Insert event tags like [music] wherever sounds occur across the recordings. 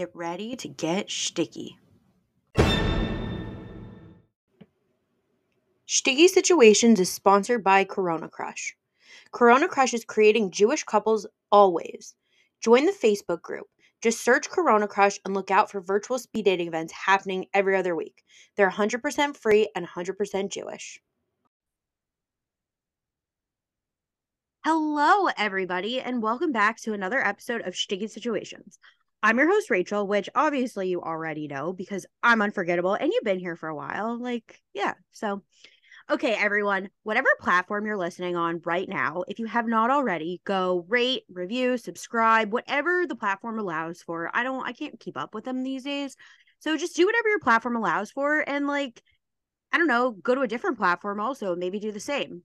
get ready to get shticky. Shticky Situations is sponsored by Corona Crush. Corona Crush is creating Jewish couples always. Join the Facebook group. Just search Corona Crush and look out for virtual speed dating events happening every other week. They're 100% free and 100% Jewish. Hello, everybody, and welcome back to another episode of Shticky Situations. I'm your host, Rachel, which obviously you already know because I'm unforgettable and you've been here for a while. Like, yeah. So, okay, everyone, whatever platform you're listening on right now, if you have not already, go rate, review, subscribe, whatever the platform allows for. I don't, I can't keep up with them these days. So just do whatever your platform allows for and, like, I don't know, go to a different platform also, maybe do the same.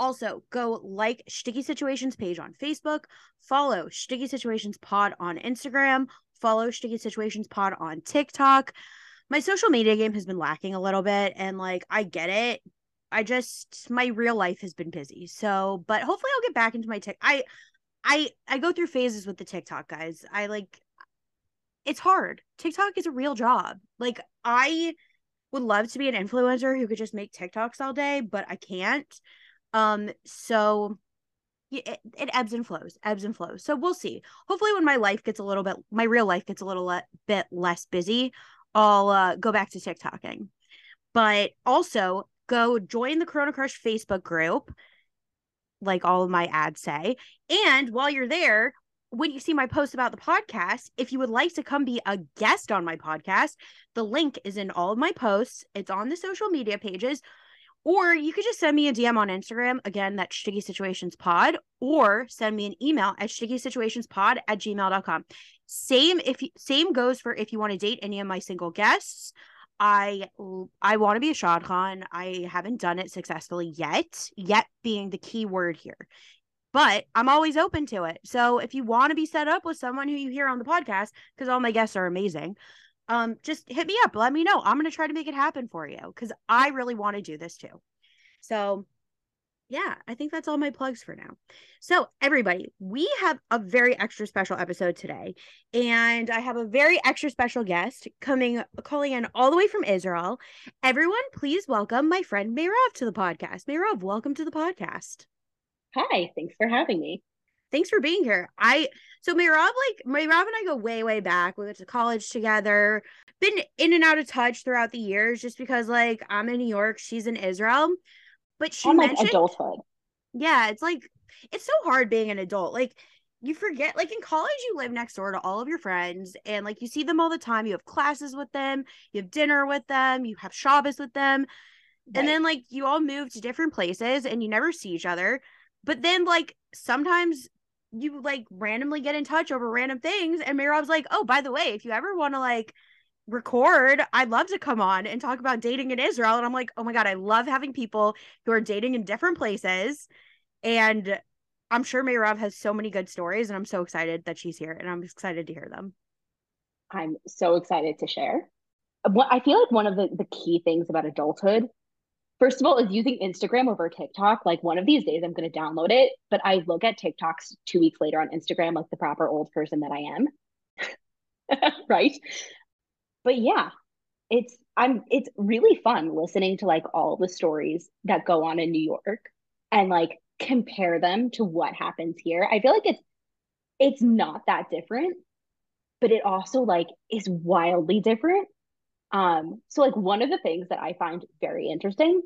Also, go like Shticky Situations page on Facebook, follow Shticky Situations Pod on Instagram, follow Shticky Situations Pod on TikTok. My social media game has been lacking a little bit, and like, I get it. I just my real life has been busy. So, but hopefully I'll get back into my tick. I I I go through phases with the TikTok guys. I like it's hard. TikTok is a real job. Like I would love to be an influencer who could just make TikToks all day, but I can't. Um, so it, it ebbs and flows, ebbs and flows. So we'll see. Hopefully, when my life gets a little bit, my real life gets a little le- bit less busy, I'll uh, go back to TikToking. But also, go join the Corona Crush Facebook group, like all of my ads say. And while you're there, when you see my post about the podcast, if you would like to come be a guest on my podcast, the link is in all of my posts. It's on the social media pages. Or you could just send me a DM on Instagram. Again, that's Shticky Situations Pod, or send me an email at shticky situations pod at gmail.com. Same if you, same goes for if you want to date any of my single guests. I I want to be a shadchan. I haven't done it successfully yet. Yet being the key word here. But I'm always open to it. So if you want to be set up with someone who you hear on the podcast, because all my guests are amazing, um, just hit me up. Let me know. I'm gonna try to make it happen for you because I really want to do this too. So yeah, I think that's all my plugs for now. So, everybody, we have a very extra special episode today, and I have a very extra special guest coming, calling in all the way from Israel. Everyone, please welcome my friend Merav to the podcast. Merav, welcome to the podcast. Hi, thanks for having me. Thanks for being here. I so Merav, like Merav and I go way, way back. We went to college together. Been in and out of touch throughout the years, just because like I'm in New York, she's in Israel. But she mentioned like adulthood. Yeah, it's like it's so hard being an adult. Like you forget, like in college, you live next door to all of your friends, and like you see them all the time. You have classes with them, you have dinner with them, you have Shabbos with them, Right. and then like you all move to different places and you never see each other. But then like sometimes you like randomly get in touch over random things, and Merav's like, oh, by the way, if you ever want to like record, I'd love to come on and talk about dating in Israel. And I'm like, oh my God, I love having people who are dating in different places. And I'm sure Merav has so many good stories, and I'm so excited that she's here, and I'm excited to hear them. I'm so excited to share. I feel like one of the, the key things about adulthood, first of all, is using Instagram over TikTok. Like one of these days, I'm going to download it, but I look at TikToks two weeks later on Instagram like the proper old person that I am. [laughs] right. But yeah, it's I'm it's really fun listening to like all the stories that go on in New York and like compare them to what happens here. I feel like it's it's not that different, but it also like is wildly different. Um, so like one of the things that I find very interesting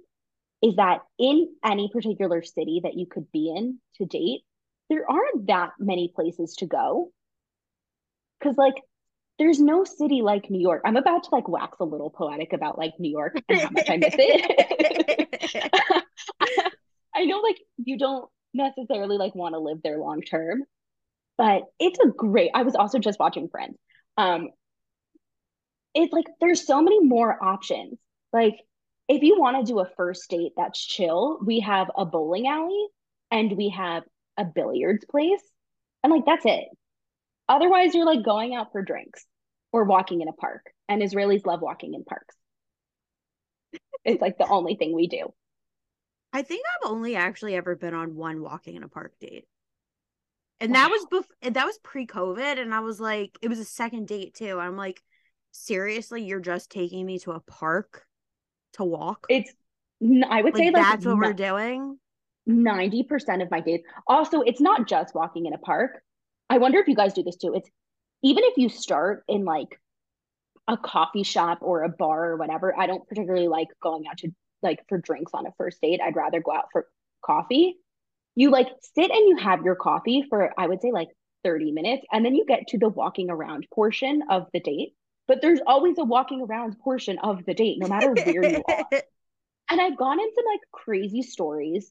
is that in any particular city that you could be in to date, there aren't that many places to go. Cause like there's no city like New York. I'm about to like wax a little poetic about like New York and how much I miss it. [laughs] I know like you don't necessarily like want to live there long term, but it's a great. I was also just watching Friends. Um, it's like there's so many more options. Like if you want to do a first date that's chill, we have a bowling alley and we have a billiards place, and like that's it. Otherwise, you're like going out for drinks or walking in a park. And Israelis love walking in parks. [laughs] It's like the only thing we do. I think I've only actually ever been on one walking in a park date. And that was before that was pre-COVID and I was like it was a second date too. I'm like seriously you're just taking me to a park to walk? It's I would like, say like that's what we're doing. 90% of my dates. Also, it's not just walking in a park. I wonder if you guys do this too. It's even if you start in like a coffee shop or a bar or whatever, I don't particularly like going out to like for drinks on a first date. I'd rather go out for coffee. You like sit and you have your coffee for, I would say, like 30 minutes, and then you get to the walking around portion of the date. But there's always a walking around portion of the date, no matter where you are. [laughs] And I've gone into like crazy stories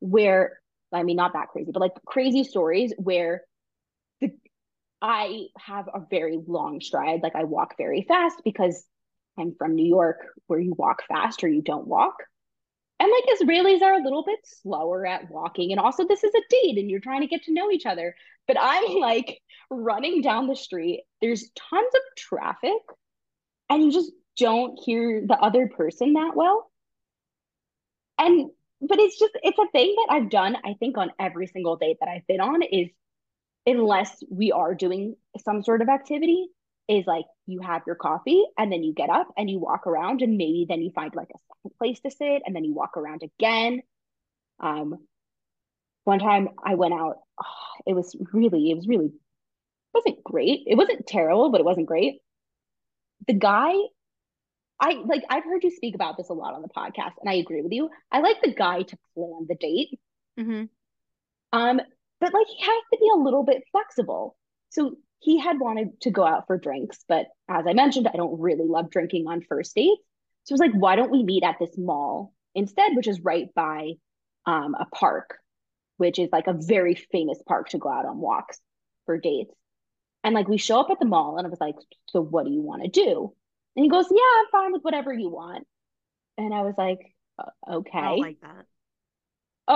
where, I mean, not that crazy, but like crazy stories where the I have a very long stride. Like I walk very fast because I'm from New York, where you walk fast or you don't walk. And like Israelis are a little bit slower at walking. And also, this is a date and you're trying to get to know each other. But I'm [laughs] like running down the street, there's tons of traffic, and you just don't hear the other person that well. And but it's just it's a thing that I've done, I think, on every single date that I've been on is unless we are doing some sort of activity, is like you have your coffee and then you get up and you walk around and maybe then you find like a second place to sit and then you walk around again. Um, one time I went out, oh, [sighs] it was really, it was really, it wasn't great. It wasn't terrible, but it wasn't great. The guy, I like, I've heard you speak about this a lot on the podcast, and I agree with you. I like the guy to plan the date. Mm-hmm. Um, but like he has to be a little bit flexible. So he had wanted to go out for drinks, but as I mentioned, I don't really love drinking on first dates. So I was like, why don't we meet at this mall instead, which is right by um, a park, which is like a very famous park to go out on walks for dates. And like we show up at the mall, and I was like, so what do you want to do? And he goes, yeah, I'm fine with whatever you want. And I was like, okay. I like that.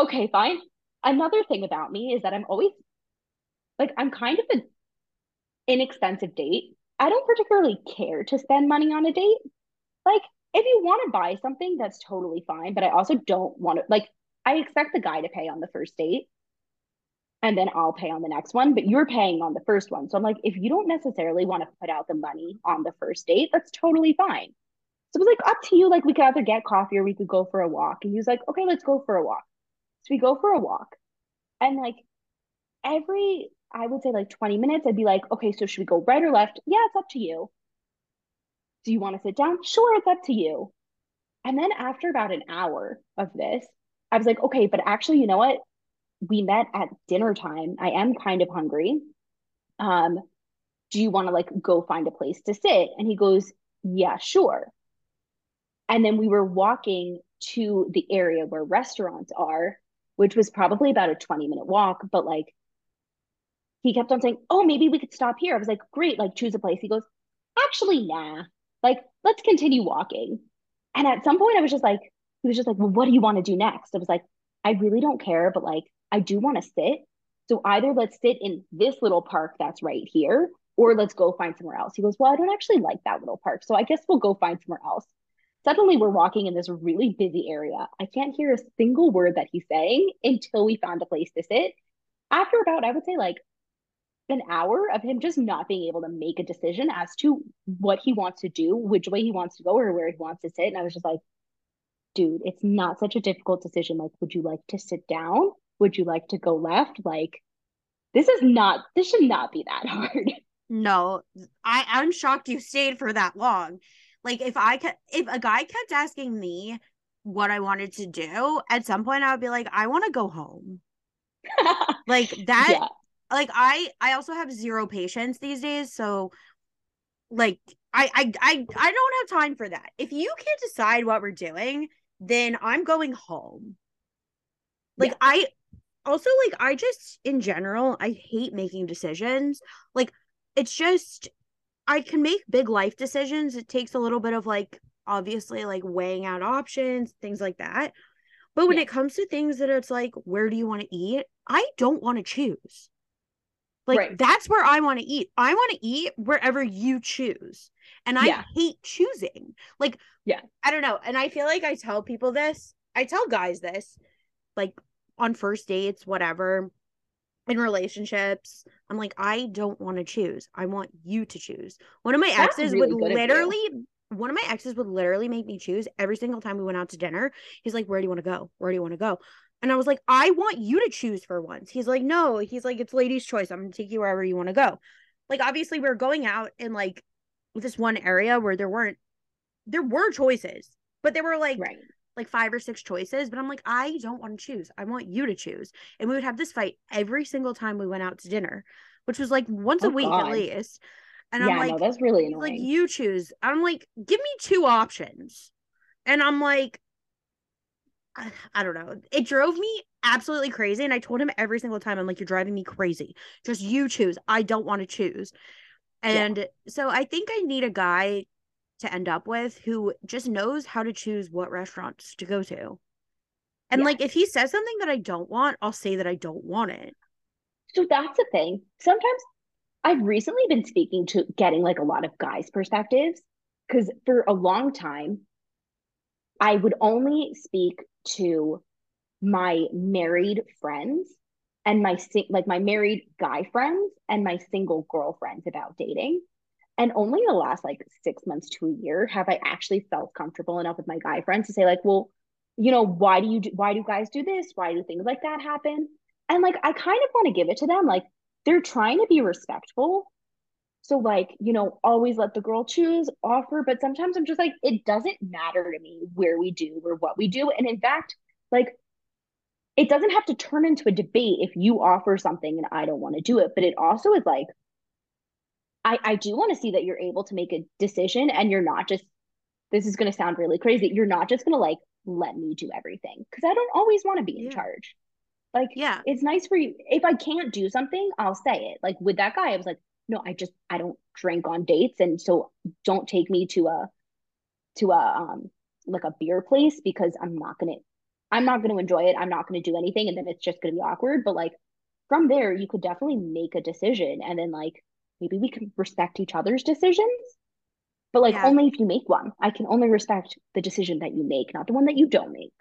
Okay, fine. Another thing about me is that I'm always like, I'm kind of an inexpensive date. I don't particularly care to spend money on a date. Like, if you want to buy something, that's totally fine. But I also don't want to, like, I expect the guy to pay on the first date and then I'll pay on the next one, but you're paying on the first one. So I'm like, if you don't necessarily want to put out the money on the first date, that's totally fine. So it was like up to you. Like we could either get coffee or we could go for a walk. And he was like, okay, let's go for a walk. So we go for a walk. And like every I would say like 20 minutes, I'd be like, okay, so should we go right or left? Yeah, it's up to you. Do you want to sit down? Sure, it's up to you. And then after about an hour of this, I was like, okay, but actually, you know what? We met at dinner time. I am kind of hungry. Um, do you want to like go find a place to sit? And he goes, yeah, sure. And then we were walking to the area where restaurants are, which was probably about a 20 minute walk, but like he kept on saying, Oh, maybe we could stop here. I was like, Great, like choose a place. He goes, Actually, nah, like let's continue walking. And at some point, I was just like, He was just like, Well, what do you want to do next? I was like, I really don't care, but like, I do want to sit. So either let's sit in this little park that's right here, or let's go find somewhere else. He goes, Well, I don't actually like that little park. So I guess we'll go find somewhere else. Suddenly, we're walking in this really busy area. I can't hear a single word that he's saying until we found a place to sit. After about, I would say, like an hour of him just not being able to make a decision as to what he wants to do, which way he wants to go, or where he wants to sit. And I was just like, dude, it's not such a difficult decision. Like, would you like to sit down? Would you like to go left? Like, this is not, this should not be that [laughs] hard. No, I, I'm shocked you stayed for that long. Like, if I could, if a guy kept asking me what I wanted to do, at some point I would be like, I want to go home. [laughs] like that yeah like I I also have zero patience these days, so like I I I I don't have time for that. If you can't decide what we're doing, then I'm going home. Like yeah. I also like I just in general, I hate making decisions. Like it's just I can make big life decisions. It takes a little bit of like obviously like weighing out options, things like that. But when yeah. it comes to things that it's like, where do you want to eat? I don't want to choose. Like right. that's where I want to eat. I want to eat wherever you choose. And I yeah. hate choosing. Like, yeah, I don't know. And I feel like I tell people this, I tell guys this, like on first dates, whatever. in relationships, I'm like, I don't want to choose. I want you to choose. One of my That's exes really would literally, one of my exes would literally make me choose every single time we went out to dinner. He's like, Where do you want to go? Where do you want to go? And I was like, I want you to choose for once. He's like, No, he's like, It's ladies' choice. I'm gonna take you wherever you want to go. Like, obviously, we are going out in like this one area where there weren't, there were choices, but there were like, right like five or six choices, but I'm like, I don't want to choose. I want you to choose. And we would have this fight every single time we went out to dinner, which was like once oh, a week God. at least. And yeah, I'm like, no, that's really annoying. Like you choose. I'm like, give me two options. And I'm like, I, don't know. It drove me absolutely crazy. And I told him every single time, I'm like, you're driving me crazy. Just you choose. I don't want to choose. And yeah. so I think I need a guy to end up with who just knows how to choose what restaurants to go to. And yeah. like if he says something that I don't want, I'll say that I don't want it. So that's the thing. Sometimes I've recently been speaking to getting like a lot of guys' perspectives because for a long time, I would only speak to my married friends and my like my married guy friends and my single girlfriends about dating. And only the last like six months to a year have I actually felt comfortable enough with my guy friends to say, like, well, you know, why do you do, why do guys do this? Why do things like that happen? And like, I kind of want to give it to them. Like, they're trying to be respectful. So, like, you know, always let the girl choose, offer. But sometimes I'm just like, it doesn't matter to me where we do or what we do. And in fact, like, it doesn't have to turn into a debate if you offer something and I don't want to do it. But it also is like, I, I do want to see that you're able to make a decision and you're not just this is going to sound really crazy you're not just going to like let me do everything because i don't always want to be in yeah. charge like yeah it's nice for you if i can't do something i'll say it like with that guy i was like no i just i don't drink on dates. And so don't take me to a to a um like a beer place because i'm not gonna i'm not gonna enjoy it. I'm not gonna do anything. And then it's just gonna be awkward. But like from there you could definitely make a decision. And then like maybe we can respect each other's decisions. But like yeah. only if you make one. I can only respect the decision that you make not the one that you don't make.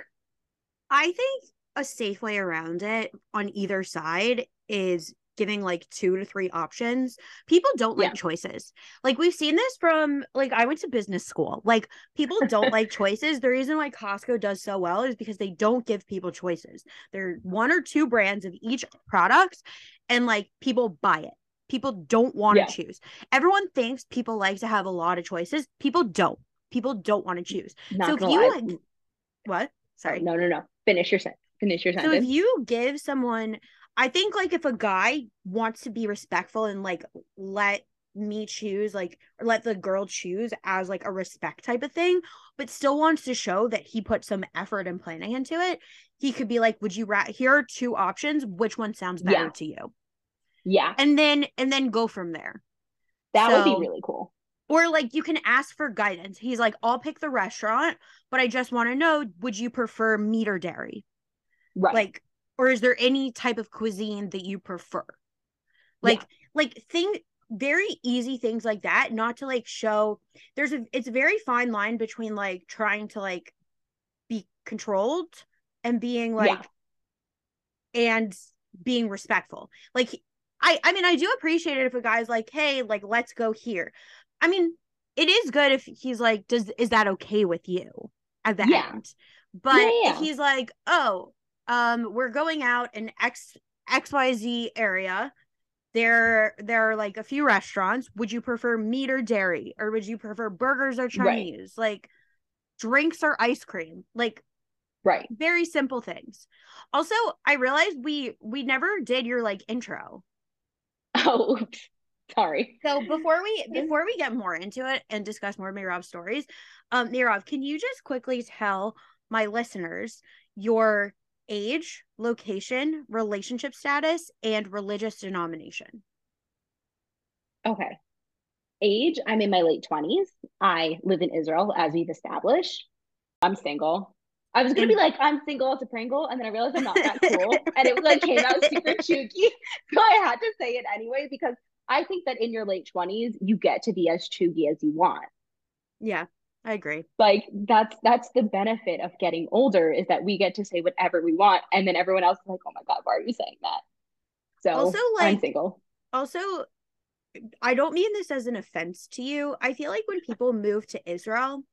I think a safe way around it on either side is giving like two to three options people don't like yeah. choices like we've seen this from like i went to business school like people don't like [laughs] choices the reason why costco does so well is because they don't give people choices they're one or two brands of each product and like people buy it People don't want to yeah. choose. Everyone thinks people like to have a lot of choices. People don't. People don't want to choose. Not so if you lie. like what? Oh, Sorry. No, no, no. Finish your sentence. Finish your sentence. So if you give someone I think like if a guy wants to be respectful and like let me choose like or let the girl choose as like a respect type of thing but still wants to show that he put some effort and planning into it he could be like would you ra- here are two options which one sounds better yeah. to you yeah. And then and then go from there. That so, would be really cool. Or like you can ask for guidance. He's like, I'll pick the restaurant, but I just want to know, would you prefer meat or dairy? Right. Like, or is there any type of cuisine that you prefer? Like, yeah. like thing very easy things like that, not to like show there's a it's a very fine line between like trying to like be controlled and being like yeah. and being respectful. Like I I mean I do appreciate it if a guy's like, hey, like let's go here. I mean, it is good if he's like, does is that okay with you at the yeah. end? But yeah, he's like, oh, um, we're going out in X XYZ area. There there are like a few restaurants. Would you prefer meat or dairy? Or would you prefer burgers or Chinese? Right. Like drinks or ice cream? Like right. Very simple things. Also, I realized we we never did your like intro. [laughs] Oh, oops. Sorry. So before we [laughs] before we get more into it and discuss more Merav's stories, um, Mirov, can you just quickly tell my listeners your age, location, relationship status, and religious denomination? Okay. Age, I'm in my late 20s. I live in Israel, as we've established. I'm single. I was gonna be like, I'm single it's a Pringle, and then I realized I'm not that cool, [laughs] and it like came out super cheugy. [laughs] So I had to say it anyway because I think that in your late twenties, you get to be as cheugy as you want. Yeah, I agree. Like that's that's the benefit of getting older is that we get to say whatever we want, and then everyone else is like, oh my god, why are you saying that? So Also, like- I'm single. Also, I don't mean this as an offense to you. I feel like when people move to Israel,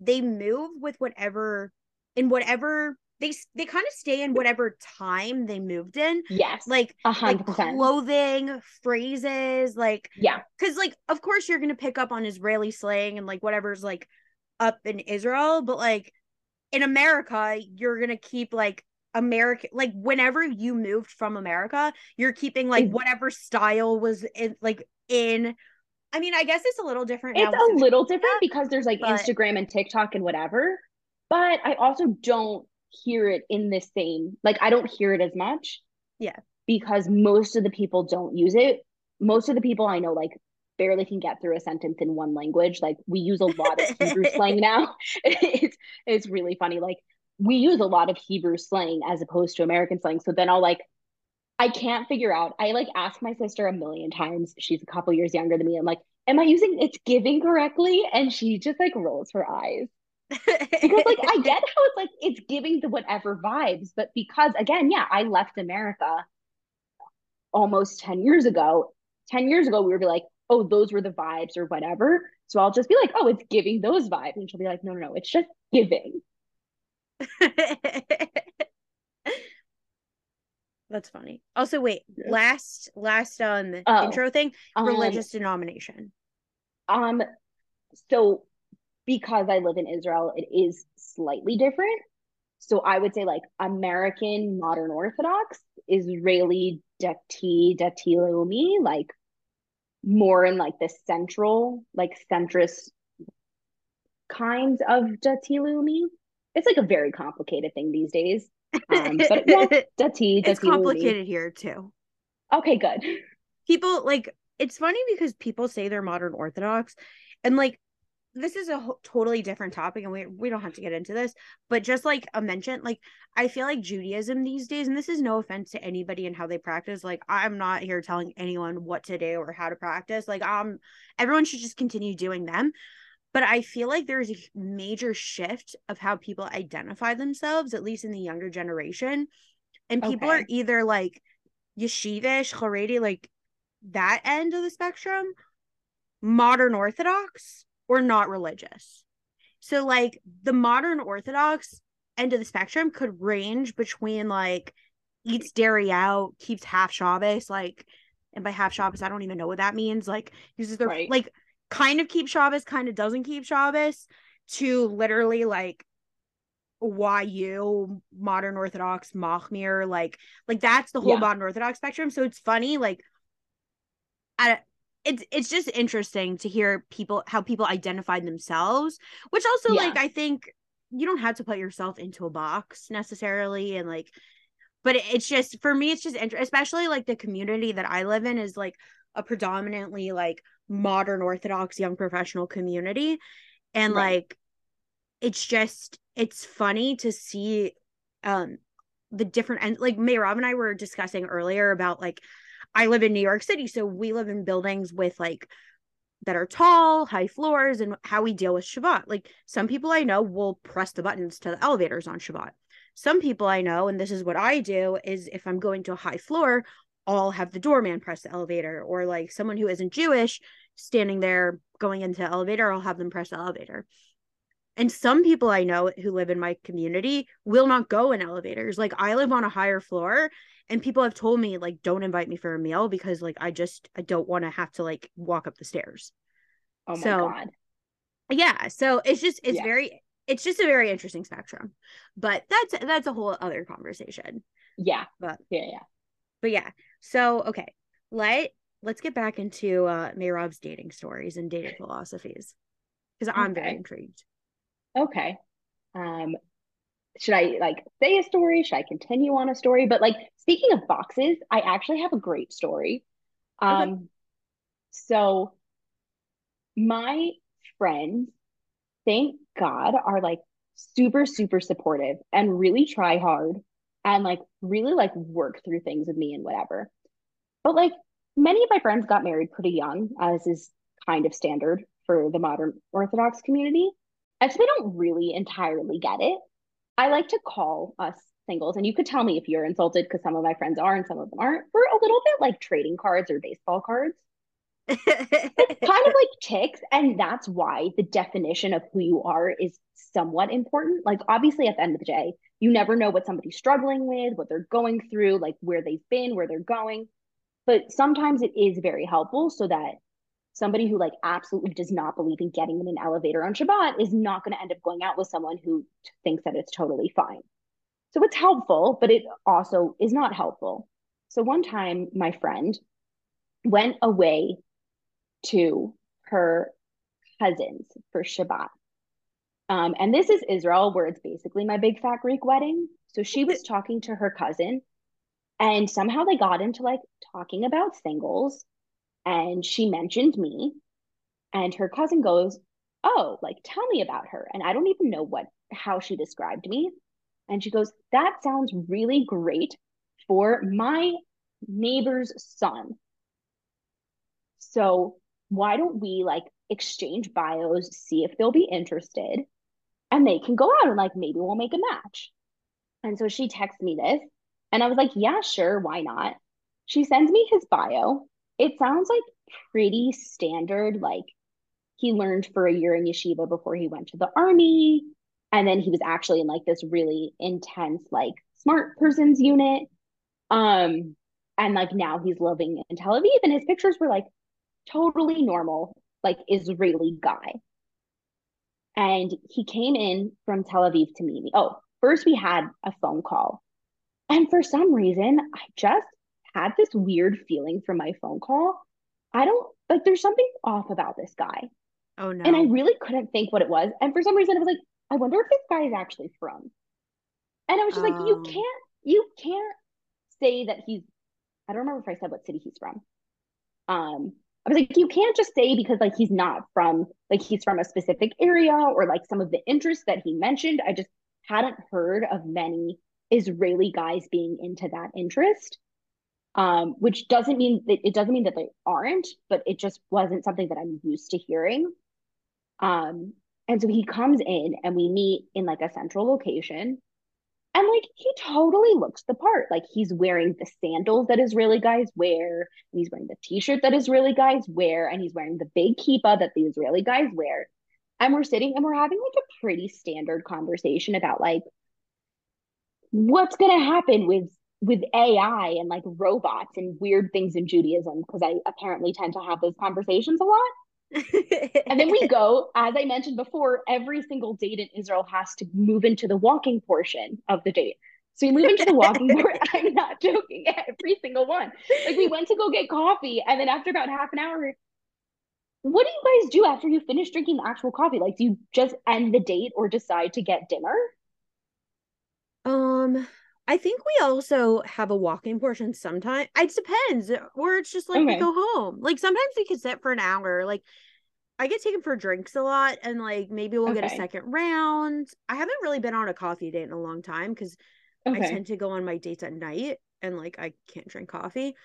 they move with whatever in whatever they they kind of stay in whatever time they moved in. Yes. Like a like hundred percent. clothing, phrases, like Yeah. because like of course you're gonna pick up on Israeli slang and like whatever's like up in Israel, but like in America, you're gonna keep like American like whenever you moved from America, you're keeping like Ex- whatever style was in like in I mean, I guess it's a little different. It's a little different because there's like but- Instagram and TikTok and whatever. But I also don't hear it in the same like I don't hear it as much. Yeah. Because most of the people don't use it. Most of the people I know like barely can get through a sentence in one language. Like we use a lot of Hebrew [laughs] slang now. [laughs] It's it's really funny. Like we use a lot of Hebrew slang as opposed to American slang. So then I'll like I can't figure out. I like ask my sister a million times. She's a couple years younger than me. I'm like, am I using it's giving correctly? And she just like rolls her eyes. Because like I get how it's like it's giving the whatever vibes, but because again, yeah, I left America almost 10 years ago. 10 years ago, we would be like, oh, those were the vibes or whatever. So I'll just be like, oh, it's giving those vibes. And she'll be like, no, no, no, it's just giving. [laughs] That's funny. Also, wait, Yeah. last last um Oh, intro thing, Um, religious denomination. Um, so because I live in Israel, it is slightly different. So I would say like American modern Orthodox, Israeli Dati Dati Leumi, like more in like the central, like centrist kinds of Dati Leumi. It's like a very complicated thing these days. Um, but [laughs] yeah, Dati it's complicated here too. Okay, good. People like it's funny because people say they're modern Orthodox, and like this is a totally different topic, and we we don't have to get into this. But just like a mention, like I feel like Judaism these days, and this is no offense to anybody and how they practice. Like I'm not here telling anyone what to do or how to practice. Like um, everyone should just continue doing them. But I feel like there's a major shift of how people identify themselves, at least in the younger generation. And people are either like yeshivish, Haredi, like that end of the spectrum, modern Orthodox, or not religious. So, like, the modern Orthodox end of the spectrum could range between like eats dairy out, keeps half Shabbos, like, and by half Shabbos, I don't even know what that means. Like, uses their Right. like kind of keep Shabbos, kind of doesn't keep Shabbos, to literally like YU, modern Orthodox, Machmir, like like that's the whole Yeah. modern Orthodox spectrum. So it's funny, like I it's it's just interesting to hear people how people identify themselves, which also Yeah. like I think you don't have to put yourself into a box necessarily and like but it- it's just for me it's just inter- especially like the community that I live in is like a predominantly like modern orthodox young professional community and Right. like it's just it's funny to see um the different and like Merav and I were discussing earlier about like I live in New York City so we live in buildings with like that are tall, high floors, and how we deal with Shabbat. Like some people I know will press the buttons to the elevators on Shabbat. Some people I know, and this is what I do, is if I'm going to a high floor, I'll have the doorman press the elevator, or like someone who isn't Jewish standing there going into the elevator, I'll have them press the elevator. And some people I know who live in my community will not go in elevators. Like I live on a higher floor and people have told me like don't invite me for a meal because like I just I don't want to have to like walk up the stairs. Oh my So- God. Yeah, so it's just it's Yeah. very it's just a very interesting spectrum. But that's that's a whole other conversation. Yeah. But Yeah. Yeah. but yeah. So okay. Let let's get back into uh Merav's dating stories and dating philosophies. Because I'm very intrigued. Okay. Um, should I like say a story? Should I continue on a story? But like speaking of boxes, I actually have a great story. Um, so my friends, thank God, are like super, super supportive and really try hard and like really like work through things with me and whatever. But like many of my friends got married pretty young, as is kind of standard for the modern Orthodox community. And so they don't really entirely get it. I like to call us singles, and you could tell me if you're insulted because some of my friends are and some of them aren't, we're a little bit like trading cards or baseball cards. it's [laughs] kind of like ticks, and that's why the definition of who you are is somewhat important. Like, obviously, at the end of the day, you never know what somebody's struggling with, what they're going through, like where they've been, where they're going. But sometimes it is very helpful so that somebody who like absolutely does not believe in getting in an elevator on Shabbat is not going to end up going out with someone who thinks that it's totally fine. So it's helpful, but it also is not helpful. So one time, my friend went away to her cousins for Shabbat. Um, and this is Israel, where it's basically my big fat Greek wedding. So she was talking to her cousin, and somehow they got into like talking about singles and she mentioned me. And her cousin goes oh like tell me about her. And i don't even know what how she described me. And she goes that sounds really great for my neighbor's son. So why don't we like exchange bios see if they'll be interested and they can go out and like maybe we'll make a match. And so she texts me this and i was like yeah sure why not? She sends me his bio it sounds like pretty standard. Like he learned for a year in yeshiva before he went to the army. And then he was actually in like this really intense, like smart person's unit. Um, and like now he's living in Tel Aviv, and his pictures were like totally normal, like Israeli guy. And he came in from Tel Aviv to meet me. Oh, first we had a phone call. And for some reason, I just had this weird feeling frum my phone call. I don't like there's something off about this guy. Oh no. And I really couldn't think what it was. And for some reason I was like, I wonder if this guy is actually from. And I was just like, you oh. can't you can't say that he's I don't remember if I said what city he's from. Um I was like, you can't just say because like he's not from like he's from a specific area or like some of the interests that he mentioned. I just hadn't heard of many Israeli guys being into that interest um, which doesn't mean that it doesn't mean that they aren't, but it just wasn't something that I'm used to hearing. Um, and so he comes in and we meet in like a central location. And like he totally looks the part. Like he's wearing the sandals that Israeli guys wear, and he's wearing the t-shirt that Israeli guys wear, and he's wearing the big kippah that the Israeli guys wear. And we're sitting and we're having like a pretty standard conversation about like what's gonna happen with with AI and like robots and weird things in Judaism because I apparently tend to have those conversations a lot. and then we [laughs] go, as I mentioned before, every single date in Israel has to move into the walking portion of the date. So we move into the walking portion. [laughs] I'm not joking. Every single one. Like we went to go get coffee, and then after about half an hour, what do you guys do after you finish drinking the actual coffee? Like, do you just end the date or decide to get dinner? Um, I think we also have a walking portion sometimes. It depends. Or it's just like okay. we go home. Like sometimes we could sit for an hour. Like I get taken for drinks a lot and like maybe we'll okay. get a second round. I haven't really been on a coffee date in a long time because okay. I tend to go on my dates at night and like I can't drink coffee.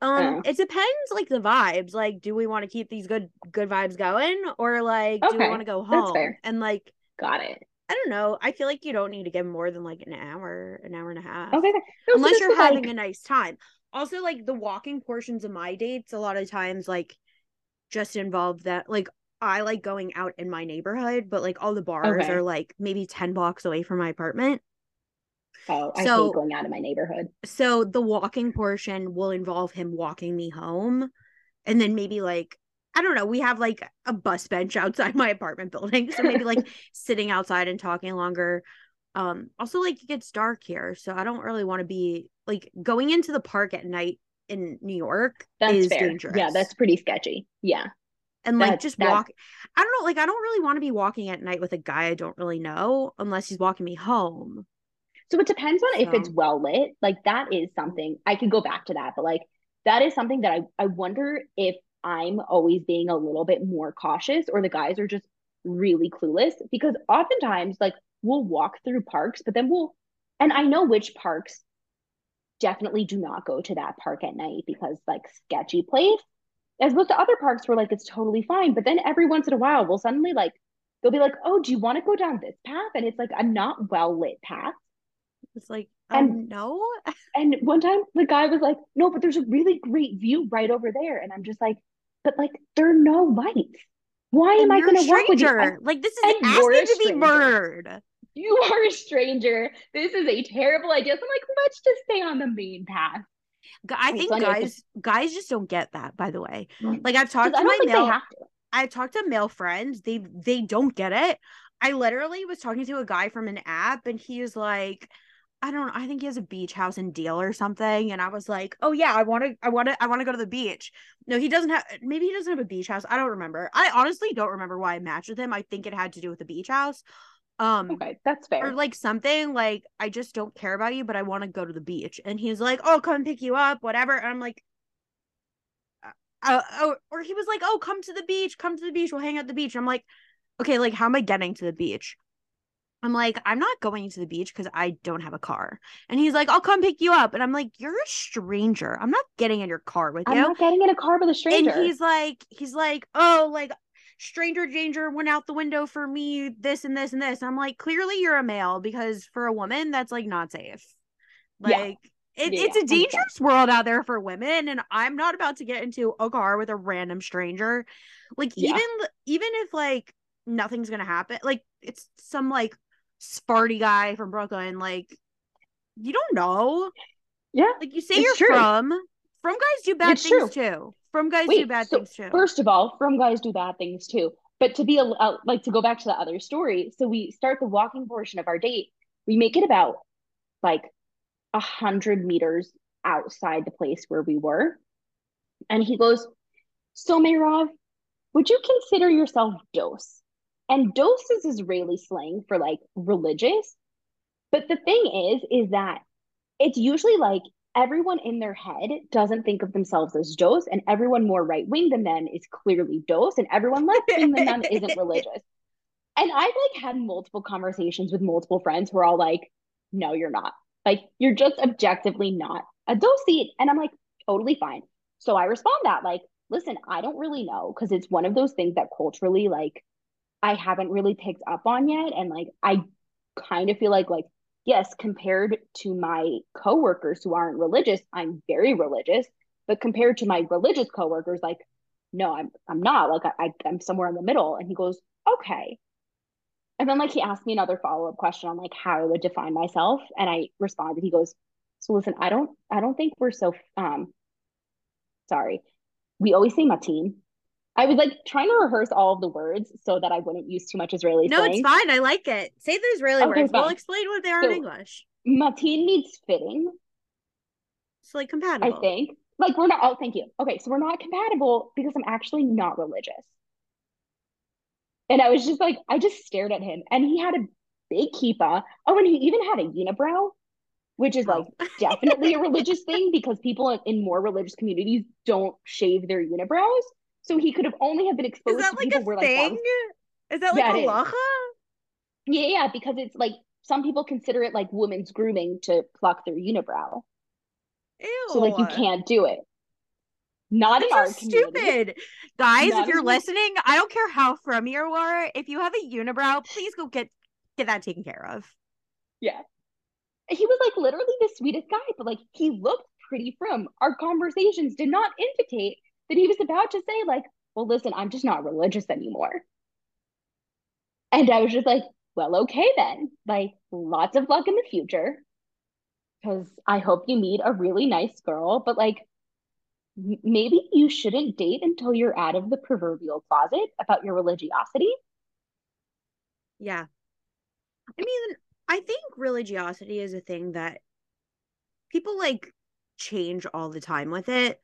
Um, oh. it depends like the vibes. Like, do we want to keep these good good vibes going or like do we want to go home? And like got it. I don't know. I feel like you don't need to get more than like an hour, an hour and a half. Okay. No, Unless you're having like... a nice time. Also, like the walking portions of my dates, a lot of times like just involve that like I like going out in my neighborhood, but like all the bars okay. are like maybe 10 blocks away from my apartment. Oh, I so, hate going out of my neighborhood. So the walking portion will involve him walking me home and then maybe like I don't know. We have like a bus bench outside my apartment building. So maybe like [laughs] sitting outside and talking longer. Um, also like it gets dark here. So I don't really want to be like going into the park at night in New York that's is fair. dangerous. Yeah, that's pretty sketchy. Yeah. And like just walk I don't know, like I don't really want to be walking at night with a guy I don't really know unless he's walking me home. So it depends on so. if it's well lit. Like that is something I could go back to that, but like that is something that I, I wonder if I'm always being a little bit more cautious or the guys are just really clueless because oftentimes like we'll walk through parks, but then we'll and I know which parks definitely do not go to that park at night because like sketchy place as opposed to other parks where like it's totally fine. But then every once in a while we'll suddenly like they'll be like, oh, do you want to go down this path? And it's like a not well lit path. It's like, um, And- no. And one time the guy was like, no, but there's a really great view right over there. And I'm just like, but like there are no lights. Why am I gonna walk with you? And Like this is and asking to be murdered. you are a stranger. This is a terrible idea. So I'm like, let's just stay on the main path. I Wait, think anyways, guys guys just don't get that, by the way. Mm. Like I've talked to my male to. I've talked to male friends. They they don't get it. I literally was talking to a guy from an app and he is like, I don't know, I think he has a beach house in Deal or something. And I was like, Oh yeah, I wanna I wanna I wanna go to the beach. No, he doesn't have maybe he doesn't have a beach house. I don't remember. I honestly don't remember why I matched with him. I think it had to do with the beach house. Um Okay, that's fair. or like something like I just don't care about you, but I want to go to the beach. And he's like, "Oh, come pick you up, whatever." And I'm like, uh, uh, oh, or he was like, "Oh, come to the beach, come to the beach, we'll hang out at the beach." I'm like, okay, like how am I getting to the beach? I'm like, I'm not going to the beach because I don't have a car. And he's like, I'll come pick you up. And I'm like, you're a stranger. I'm not getting in your car with you. I'm not getting in a car with a stranger. And he's like, he's like, oh, like stranger danger went out the window for me, this and this and this. I'm like, clearly you're a male because for a woman, that's like not safe. Yeah. Like it, Yeah, it's a yeah, 100%. dangerous world out there for women, and I'm not about to get into a car with a random stranger. Like Yeah. even even if like nothing's gonna happen, like it's some like Sparty guy frum Brooklyn, like you don't know. yeah. Like you say you're true. frum. Frum guys do bad It's things true. too. Frum guys do bad so things too. First of all, from guys do bad things too. But to be a, uh, like to go back to the other story, so we start the walking portion of our date. We make it about like a hundred meters outside the place where we were, and he goes, "So Merav, would you consider yourself dos?" And dos is Israeli slang for like religious. But the thing is, is that it's usually like everyone in their head doesn't think of themselves as dos, and everyone more right wing than them is clearly dos, and everyone left wing than them isn't [laughs] religious. And I've like had multiple conversations with multiple friends who are all like, no, you're not. Like, you're just objectively not a dosi. And I'm like, totally fine. So I respond that, like, listen, I don't really know because it's one of those things that culturally, like, I haven't really picked up on yet. And like, I kind of feel like, like, yes, compared to my coworkers who aren't religious, I'm very religious. But compared to my religious coworkers, like, no, I'm I'm not. Like, I, I I'm somewhere in the middle. And he goes, okay. And then like he asked me another follow-up question on like how I would define myself. And I responded, he goes, So listen, I don't I don't think we're so um sorry. We always say matin. I was like trying to rehearse all of the words so that I wouldn't use too much Israeli no, slang. it's fine. I like it. Say the Israeli Okay, words. We'll explain what they are So- in English. Matin means fitting, It's like compatible. I think. Like we're not oh thank you. Okay, so we're not compatible because I'm actually not religious. And I was just like, I just stared at him. And he had a big kippah. Oh, and he even had a unibrow, which is oh. like Oh. definitely a religious thing because people in more religious communities don't shave their unibrows. So he could have only have been Is exposed that to like people a where like thing? that Is that like Yeah, is. halacha? yeah, yeah, because it's like some people consider it like women's grooming to pluck their unibrow. Ew. So like you can't do it. Not in our That's community. stupid. Guys, Not if you're in- listening, I don't care how frum you are. If you have a unibrow, please go get get that taken care of. Yeah. He was like literally the sweetest guy, but like he looked pretty frum. Our conversations did not indicate that he was about to say, like, well, listen, I'm just not religious anymore. And I was just like, well, okay then. Like, lots of luck in the future. Because I hope you meet a really nice girl, but like, maybe you shouldn't date until you're out of the proverbial closet about your religiosity. Yeah. I mean, I think religiosity is a thing that people like change all the time with it.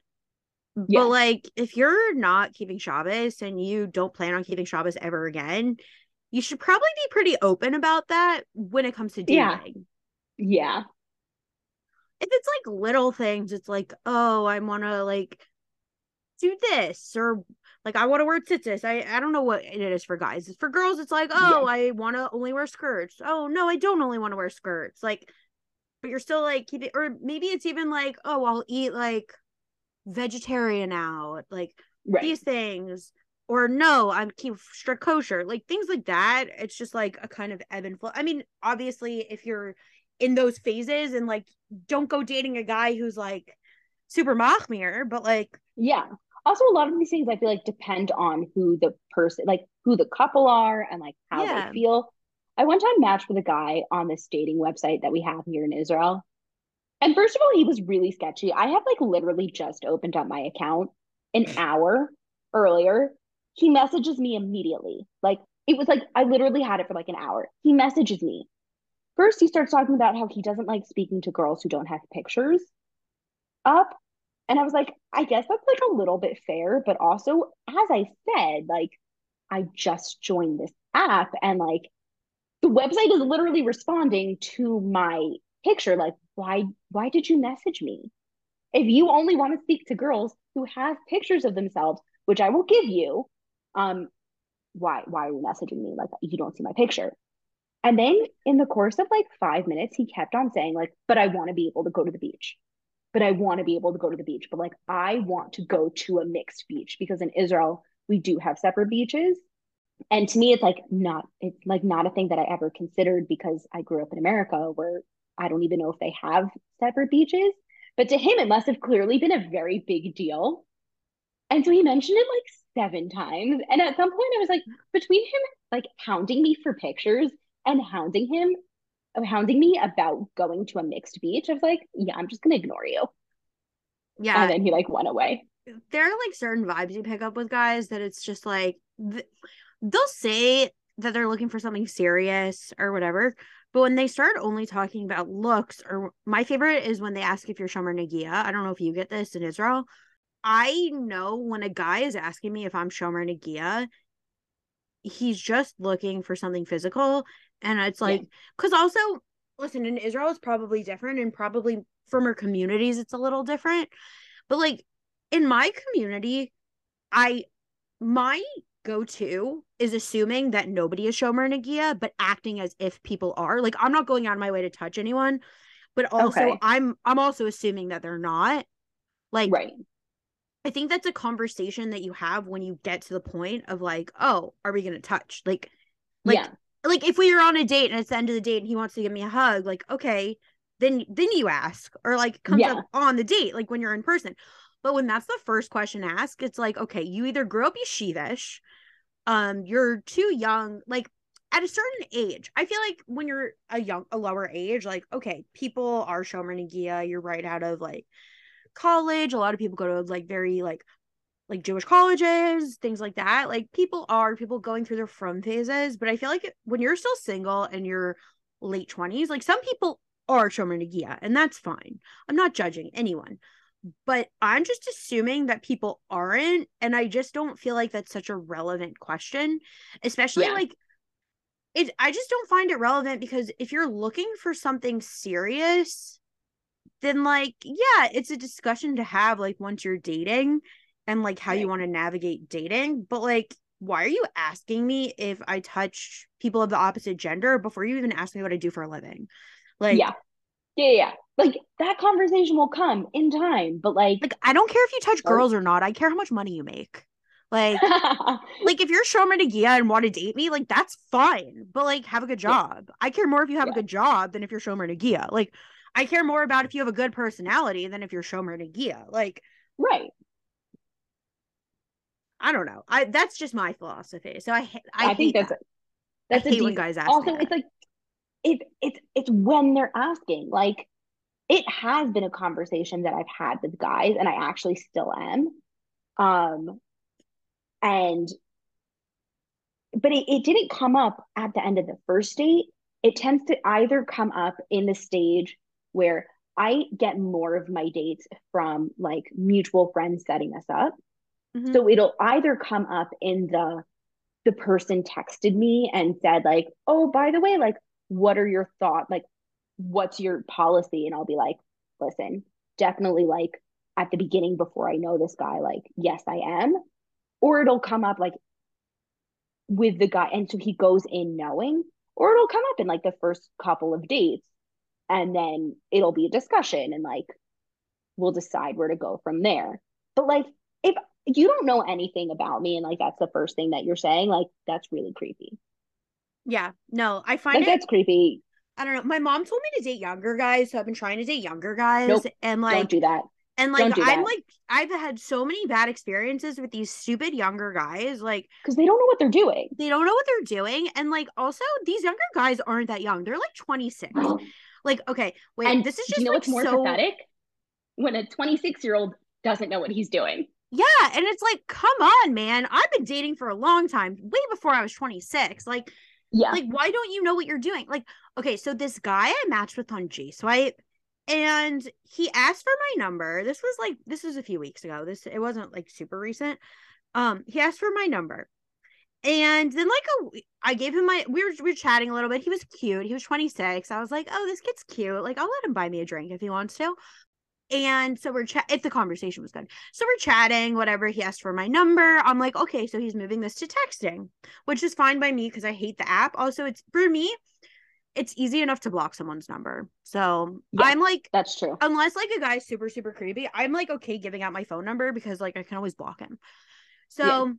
Yeah. But like if you're not keeping Shabbos and you don't plan on keeping Shabbos ever again, you should probably be pretty open about that when it comes to dating. Yeah. Yeah. If it's like little things, it's like, oh, I want to like do this or like I want to wear tzitzis. I I don't know what it is for guys. It's for girls, it's like, oh, I want to only wear skirts. Oh no, I don't only want to wear skirts. Like, but you're still like keeping, or maybe it's even like, oh, I'll eat like vegetarian now, like Right. these things. Or no, I'm keep strict kosher, like things like that. It's just like a kind of ebb and flow. I mean, obviously, if you're in those phases and like don't go dating a guy who's like super mahmir, but like yeah. Also, a lot of these things I feel like depend on who the person, like who the couple are, and like how Yeah. they feel. I one time matched with a guy on this dating website that we have here in Israel. And first of all, he was really sketchy. I had like literally just opened up my account an [laughs] hour earlier. He messages me immediately. Like it was like I literally had it for like an hour. He messages me. First, he starts talking about how he doesn't like speaking to girls who don't have pictures up. And I was like, I guess that's like a little bit fair, but also, as I said, like I just joined this app and like the website is literally responding to my picture like why why did you message me? If you only want to speak to girls who have pictures of themselves which i will give you um why why are you messaging me? Like you don't see my picture. And then in the course of like five minutes he kept on saying like but i want to be able to go to the beach. But i want to be able to go to the beach. But like i want to go to a mixed beach because in israel we do have separate beaches. And to me it's like not it's like not a thing that i ever considered because i grew up in america where i don't even know if they have separate beaches but to him it must have clearly been a very big deal. And so he mentioned it like seven times. And at some point i was like between him like hounding me for pictures and hounding him hounding me about going to a mixed beach i was like yeah i'm just gonna ignore you. Yeah, and then he like went away. There are like certain vibes you pick up with guys that it's just like th- they'll say that they're looking for something serious or whatever but when they start only talking about looks or my favorite is when they ask if you're shomer nagia i don't know if you get this in israel. I know when a guy is asking me if i'm shomer nagia he's just looking for something physical. And it's like because also listen in israel it's probably different and probably from our communities it's a little different. But like in my community i my go-to is assuming that nobody is shomer nagia but acting as if people are like i'm not going out of my way to touch anyone but also Okay. i'm i'm also assuming that they're not like right I think that's a conversation that you have when you get to the point of like, oh, are we gonna touch? Like, like, yeah like if we are on a date and it's the end of the date and he wants to give me a hug, like, okay, then then you ask, or like comes Yeah. up on the date, like when you're in person. But when that's the first question asked, it's like, okay, you either grew up yeshivish, um, you're too young, like at a certain age. I feel like when you're a young, a lower age, like okay, people are shomer nagia, you're right out of like college. A lot of people go to like very like like Jewish colleges, things like that. Like people are people going through their frum phases, but I feel like when you're still single and you're late 20s, like some people are shomer nagia, and that's fine. I'm not judging anyone. But I'm just assuming that people aren't, and I just don't feel like that's such a relevant question, especially Yeah. like it I just don't find it relevant because if you're looking for something serious, then like yeah, it's a discussion to have like once you're dating and like how you want to navigate dating, but like why are you asking me if I touch people of the opposite gender before you even ask me what I do for a living? Like yeah. Yeah, yeah, yeah. Like that conversation will come in time, but like, like I don't care if you touch Or- girls or not. I care how much money you make. Like [laughs] like if you're Shomer Nagia and want to date me, like that's fine. But like have a good Yeah. job. I care more if you have Yeah. a good job than if you're Shomer Nagia. Like I care more about if you have a good personality than if you're Shomer Nagia. Like right. I don't know. I that's just my philosophy. So I I, I, think hate that's that. a, that's I a hate decent- guys ask Also, that. it's like it it's it's when they're asking. Like it has been a conversation that I've had with guys, and I actually still am. Um, and but it, it didn't come up at the end of the first date. It tends to either come up in the stage where I get more of my dates from like mutual friends setting us up. Mhm. So it'll either come up in the the person texted me and said like, "Oh, by the way, like what are your thoughts? Like what's your policy?" And I'll be like, "Listen, definitely like at the beginning before I know this guy, like, yes, I am." Or it'll come up like with the guy and so he goes in knowing, or it'll come up in like the first couple of dates and then it'll be a discussion and like we'll decide where to go from there. But like if you don't know anything about me and like that's the first thing that you're saying, like that's really creepy. Yeah. No, I find Like it that's creepy. I don't know. My mom told me to date younger guys, so I've been trying to date younger guys, Nope. and like Don't do that. and like don't I'm that. like I've had so many bad experiences with these stupid younger guys. Like Because they don't know what they're doing. they don't know what they're doing, and like also these younger guys aren't that young. They're like 26. [gasps] Like okay, wait, and this is just you know like what's more so pathetic? When a 26 year old doesn't know what he's doing. yeah, and it's like come on, man. I've been dating for a long time, way before I was 26. Like Yeah. like why don't you know what you're doing? Like okay so this guy i matched with on J Swipe and he asked for my number. This was like this was a few weeks ago. This it wasn't like super recent. Um he asked for my number. And then like a i gave him my we were we were chatting a little bit. He was cute. He was 26 i was like oh this kid's cute. Like i'll let him buy me a drink if he wants to and so we're chat if the conversation was good so we're chatting whatever he asked for my number i'm like okay so he's moving this to texting which is fine by me because I hate the app. Also, it's for me, it's easy enough to block someone's number. So Yeah. I'm like, That's true. unless like a guy's super, super creepy, I'm like okay giving out my phone number because like I can always block him. So Yeah.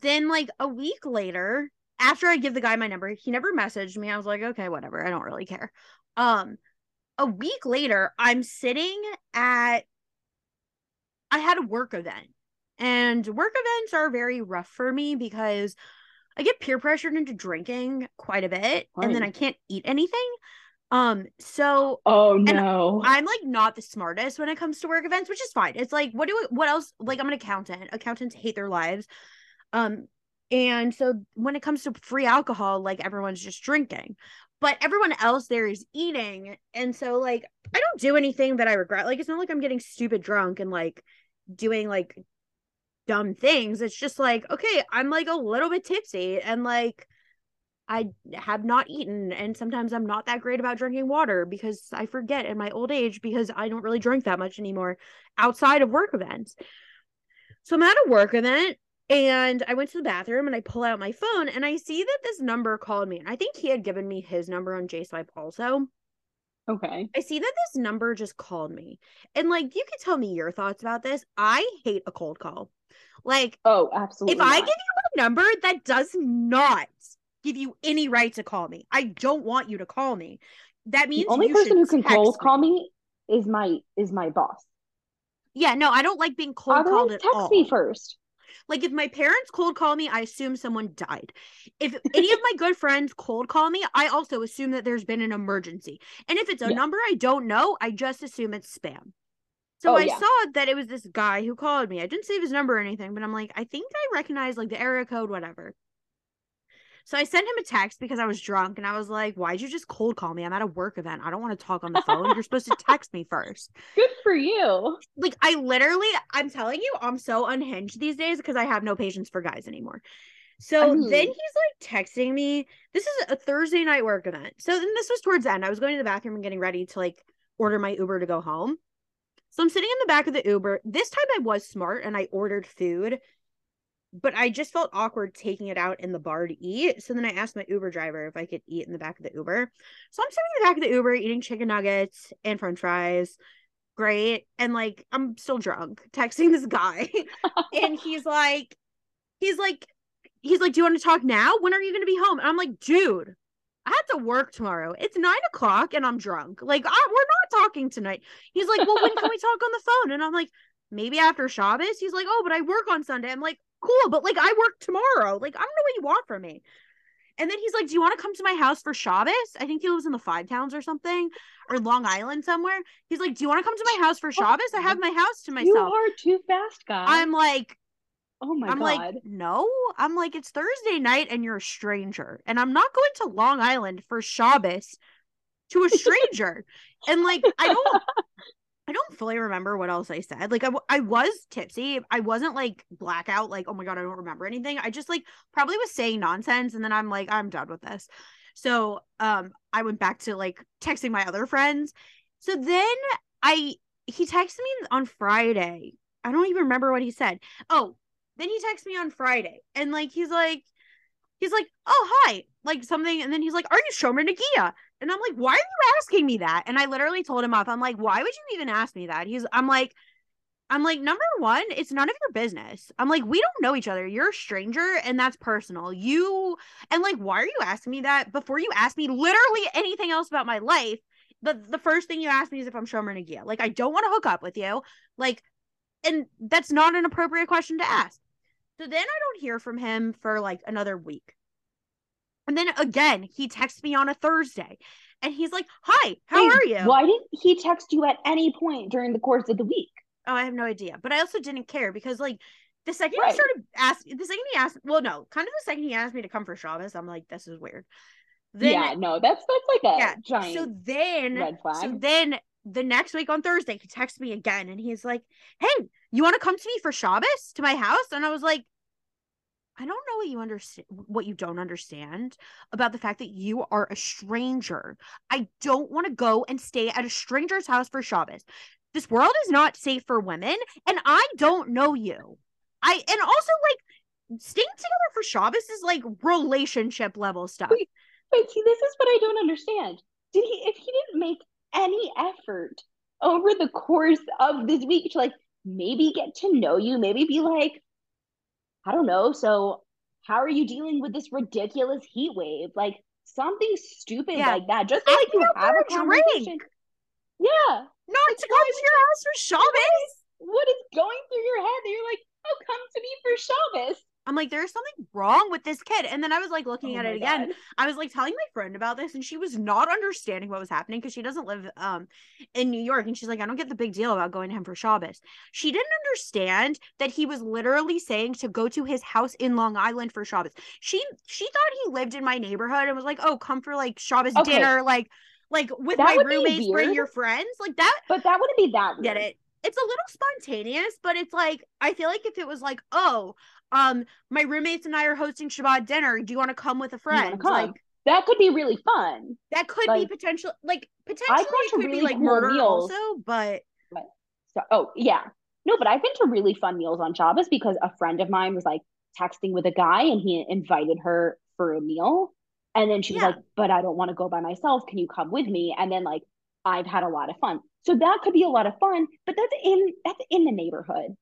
then like a week later, after I give the guy my number, he never messaged me. I was like, okay, whatever. I don't really care. Um, a week later, I'm sitting at I had a work event. And work events are very rough for me because I get peer pressured into drinking quite a bit and then I can't eat anything. Um so Oh no. I'm like not the smartest when it comes to work events, which is fine. It's like what do what else like I'm an accountant. Accountants hate their lives. Um and so when it comes to free alcohol, like everyone's just drinking. But everyone else there is eating. And so like I don't do anything that I regret. Like it's not like I'm getting stupid drunk and like doing like dumb things. It's just like, okay, I'm like a little bit tipsy and like I have not eaten and sometimes I'm not that great about drinking water because I forget in my old age because I don't really drink that much anymore outside of work events. So I'm at a work event and I went to the bathroom and I pull out my phone and I see that this number called me and I think he had given me his number on J Swipe also. okay. I see that this number just called me. And like you can tell me your thoughts about this. I hate a cold call. Like Oh, absolutely. if I give you a number that does not give you any right to call me, I don't want you to call me. That means the only person who can cold me. call me is my is my boss. Yeah, no, I don't like being cold called at text all. me first. Like if my parents cold call me, I assume someone died. If any of my good friends cold call me, I also assume that there's been an emergency. And if it's a Yeah. number I don't know, I just assume it's spam. So Oh, I yeah. saw that it was this guy who called me. I didn't save his number or anything, but I'm like, I think I recognize like the area code, whatever. So I sent him a text because I was drunk and I was like, why'd you just cold call me? I'm at a work event. I don't want to talk on the phone. You're supposed to [laughs] text me first Good for you. like I literally, I'm telling you, I'm so unhinged these days because I have no patience for guys anymore. So I then he's like texting me. This is a Thursday night work event. So then this was towards the end. I was going to the bathroom and getting ready to like order my Uber to go home. So I'm sitting in the back of the Uber. This time I was smart and I ordered food, but I just felt awkward taking it out in the bar to eat. So then I asked my Uber driver if I could eat in the back of the Uber. So I'm sitting in the back of the Uber eating chicken nuggets and french fries. Great. And like I'm still drunk, texting [laughs] this guy. and [laughs] he's like, he's like, he's like, Do you want to talk now? When are you gonna be home? And I'm like, dude, I have to work tomorrow. It's nine o'clock and I'm drunk. Like, I, we're not talking tonight. He's like, Well, when can we talk on the phone? And I'm like, maybe after Shabbos. He's like, Oh, but I work on Sunday. I'm like, cool, but like I work tomorrow. Like, I don't know what you want from me. And then he's like, Do you want to come to my house for Shabbos? I think he lives in the Five Towns or something, or Long Island somewhere. He's like, Do you want to come to my house for oh, Shabbos? I have my house to myself. You are too fast, guy. I'm like, oh my I'm god. like, no. I'm like, it's Thursday night and you're a stranger. And I'm not going to Long Island for Shabbos to a [laughs] stranger. and like, I don't [laughs] I don't fully remember what else I said. Like I, w- I was tipsy. I wasn't like blackout, like, oh my God, I don't remember anything. I just like probably was saying nonsense. And then I'm like, I'm done with this. So um I went back to like texting my other friends. So then I he texted me on Friday. I don't even remember what he said. Oh, then he texted me on Friday and like he's like he's like, oh hi, like something, and then he's like, Are you Shomer Nagia? And I'm like, why are you asking me that? And I literally told him off. I'm like, why would you even ask me that? He's I'm like, I'm like, number one, it's none of your business. I'm like, we don't know each other. You're a stranger and that's personal. You, and like, why are you asking me that before you ask me literally anything else about my life? The, the first thing you ask me is if I'm Shomer Nagia. Like, I don't want to hook up with you. Like, and that's not an appropriate question to ask. So then I don't hear from him for like another week. And then again, he texts me on a Thursday and he's like, Hi, how Wait, are you? Why didn't he text you at any point during the course of the week? Oh, I have no idea. But I also didn't care because like the second right. he started asking the second he asked well no, kind of the second he asked me to come for Shabbos, I'm like, this is weird. Then, yeah, no, that's that's like a yeah, giant so then red flag. So then the next week on Thursday, he texts me again and he's like, Hey, you want to come to me for Shabbos to my house? And I was like, I don't know what you understand what you don't understand about the fact that you are a stranger. I don't want to go and stay at a stranger's house for Shabbos. This world is not safe for women, and I don't know you. I and also like staying together for Shabbos is like relationship level stuff. Wait, wait, see, this is what I don't understand. Did he if he didn't make any effort over the course of this week to like maybe get to know you, maybe be like, I don't know. So, how are you dealing with this ridiculous heat wave? Like something stupid yeah. like that. Just like you have a conversation. Drink. Yeah. Not to come to your house for [laughs] Shabbos. What is going through your head that you're like, oh, come to me for Shabbos? I'm like, there's something wrong with this kid. And then I was like looking oh at it again. God. I was like telling my friend about this, and she was not understanding what was happening because she doesn't live um in New York. And she's like, I don't get the big deal about going to him for Shabbos. She didn't understand that he was literally saying to go to his house in Long Island for Shabbos. She she thought he lived in my neighborhood and was like, oh, come for like Shabbos okay. dinner, like like with that my roommates, bring your friends, like that. But that wouldn't be that. Weird. Get it? It's a little spontaneous, but it's like I feel like if it was like, oh, um, my roommates and I are hosting Shabbat dinner. Do you want to come with a friend? Like that could be really fun. That could like, be potential, like potentially it could really be like cool murder meals. also, but. but so, oh yeah, no, but I've been to really fun meals on Shabbos because a friend of mine was like texting with a guy and he invited her for a meal, and then she was yeah. like, "But I don't want to go by myself. Can you come with me?" And then like I've had a lot of fun. So that could be a lot of fun, but that's in that's in the neighborhood.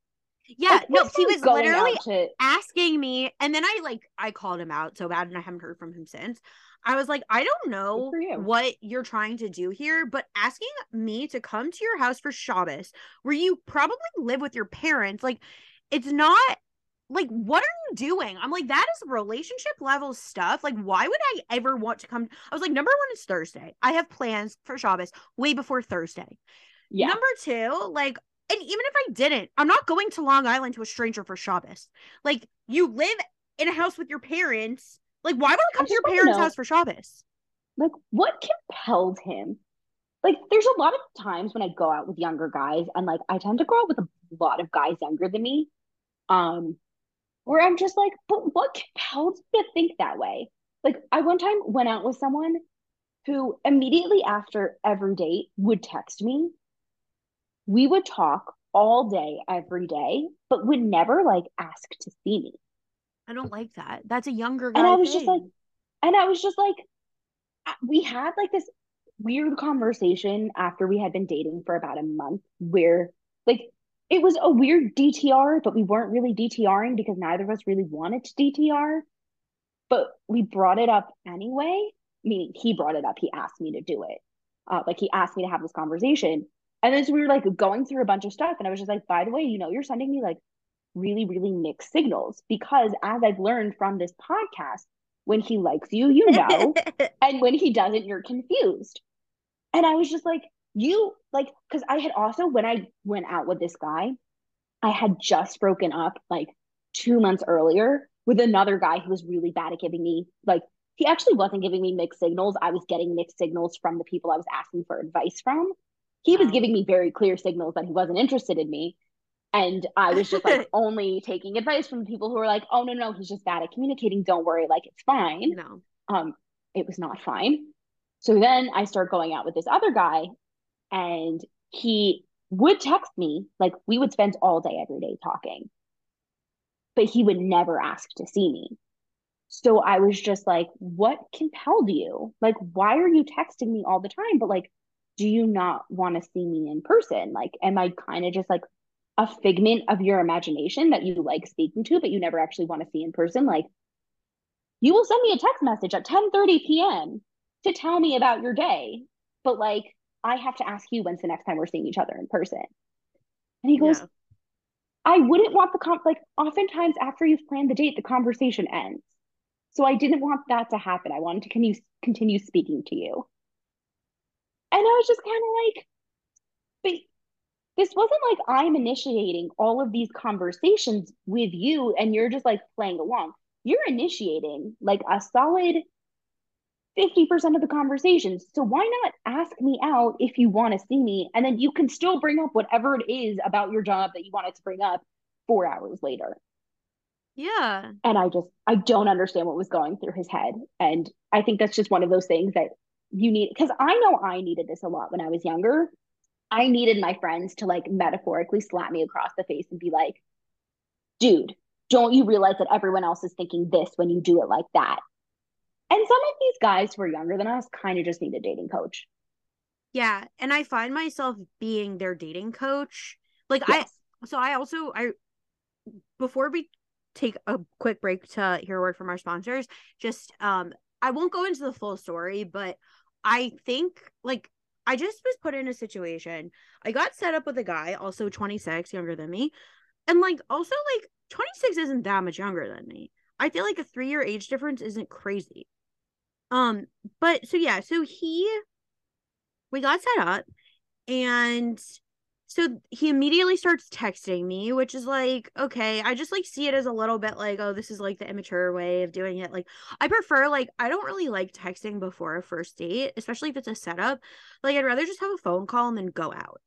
Yeah, no, he was literally to... asking me, and then I like I called him out so bad, and I haven't heard from him since. I was like, I don't know you. what you're trying to do here, but asking me to come to your house for Shabbos, where you probably live with your parents, like, it's not like what are you doing? I'm like that is relationship level stuff. Like why would i ever want to come? I was like number one is thursday. I have plans for shabbos way before thursday. Yeah. Number two like and even if I didn't, I'm not going to Long Island to a stranger for Shabbos. Like you live in a house with your parents. Like why would I come I to your parents' house for Shabbos? Like what compelled him? Like there's a lot of times when I go out with younger guys and like I tend to go out with a lot of guys younger than me. Um where I'm just like, but what compelled me to think that way? Like I one time went out with someone who immediately after every date would text me we would talk all day, every day, but would never like ask to see me. I don't like that. That's a younger guy. And I was thing. just like, and I was just like, we had like this weird conversation after we had been dating for about a month where like it was a weird DTR, but we weren't really DTRing because neither of us really wanted to DTR. But we brought it up anyway. Meaning he brought it up. He asked me to do it. Uh, like he asked me to have this conversation. And then so we were like going through a bunch of stuff. And I was just like, by the way, you know, you're sending me like really, really mixed signals because as I've learned from this podcast, when he likes you, you know, [laughs] and when he doesn't, you're confused. And I was just like, you like, because I had also, when I went out with this guy, I had just broken up like two months earlier with another guy who was really bad at giving me like he actually wasn't giving me mixed signals. I was getting mixed signals from the people I was asking for advice from he was giving me very clear signals that he wasn't interested in me. And I was just like [laughs] only taking advice from people who were like, oh no, no, he's just bad at communicating. Don't worry, like it's fine. No. Um, it was not fine. So then I start going out with this other guy, and he would text me, like we would spend all day every day talking. But he would never ask to see me. So I was just like, what compelled you? Like, why are you texting me all the time? But like do you not want to see me in person? Like, am I kind of just like a figment of your imagination that you like speaking to, but you never actually want to see in person. Like you will send me a text message at 10 30 p.m. to tell me about your day. But like I have to ask you when's the next time we're seeing each other in person. And he goes, yeah. I wouldn't want the comp like oftentimes after you've planned the date, the conversation ends. So I didn't want that to happen. I wanted to continue continue speaking to you. And I was just kind of like, but this wasn't like I'm initiating all of these conversations with you and you're just like playing along. You're initiating like a solid 50% of the conversations. So why not ask me out if you want to see me? And then you can still bring up whatever it is about your job that you wanted to bring up four hours later. Yeah. And I just, I don't understand what was going through his head. And I think that's just one of those things that you need, because I know I needed this a lot when I was younger. I needed my friends to like metaphorically slap me across the face and be like, dude, don't you realize that everyone else is thinking this when you do it like that? And some of these guys who are younger than us kind of just need a dating coach. Yeah. And I find myself being their dating coach. Like yes. I so I also I before we take a quick break to hear a word from our sponsors, just um I won't go into the full story, but I think like I just was put in a situation. I got set up with a guy, also 26, younger than me. And like also like 26 isn't that much younger than me. I feel like a three year age difference isn't crazy. Um, but so yeah, so he we got set up and so he immediately starts texting me, which is like, okay, I just like see it as a little bit like, oh, this is like the immature way of doing it. Like, I prefer, like, I don't really like texting before a first date, especially if it's a setup. Like, I'd rather just have a phone call and then go out.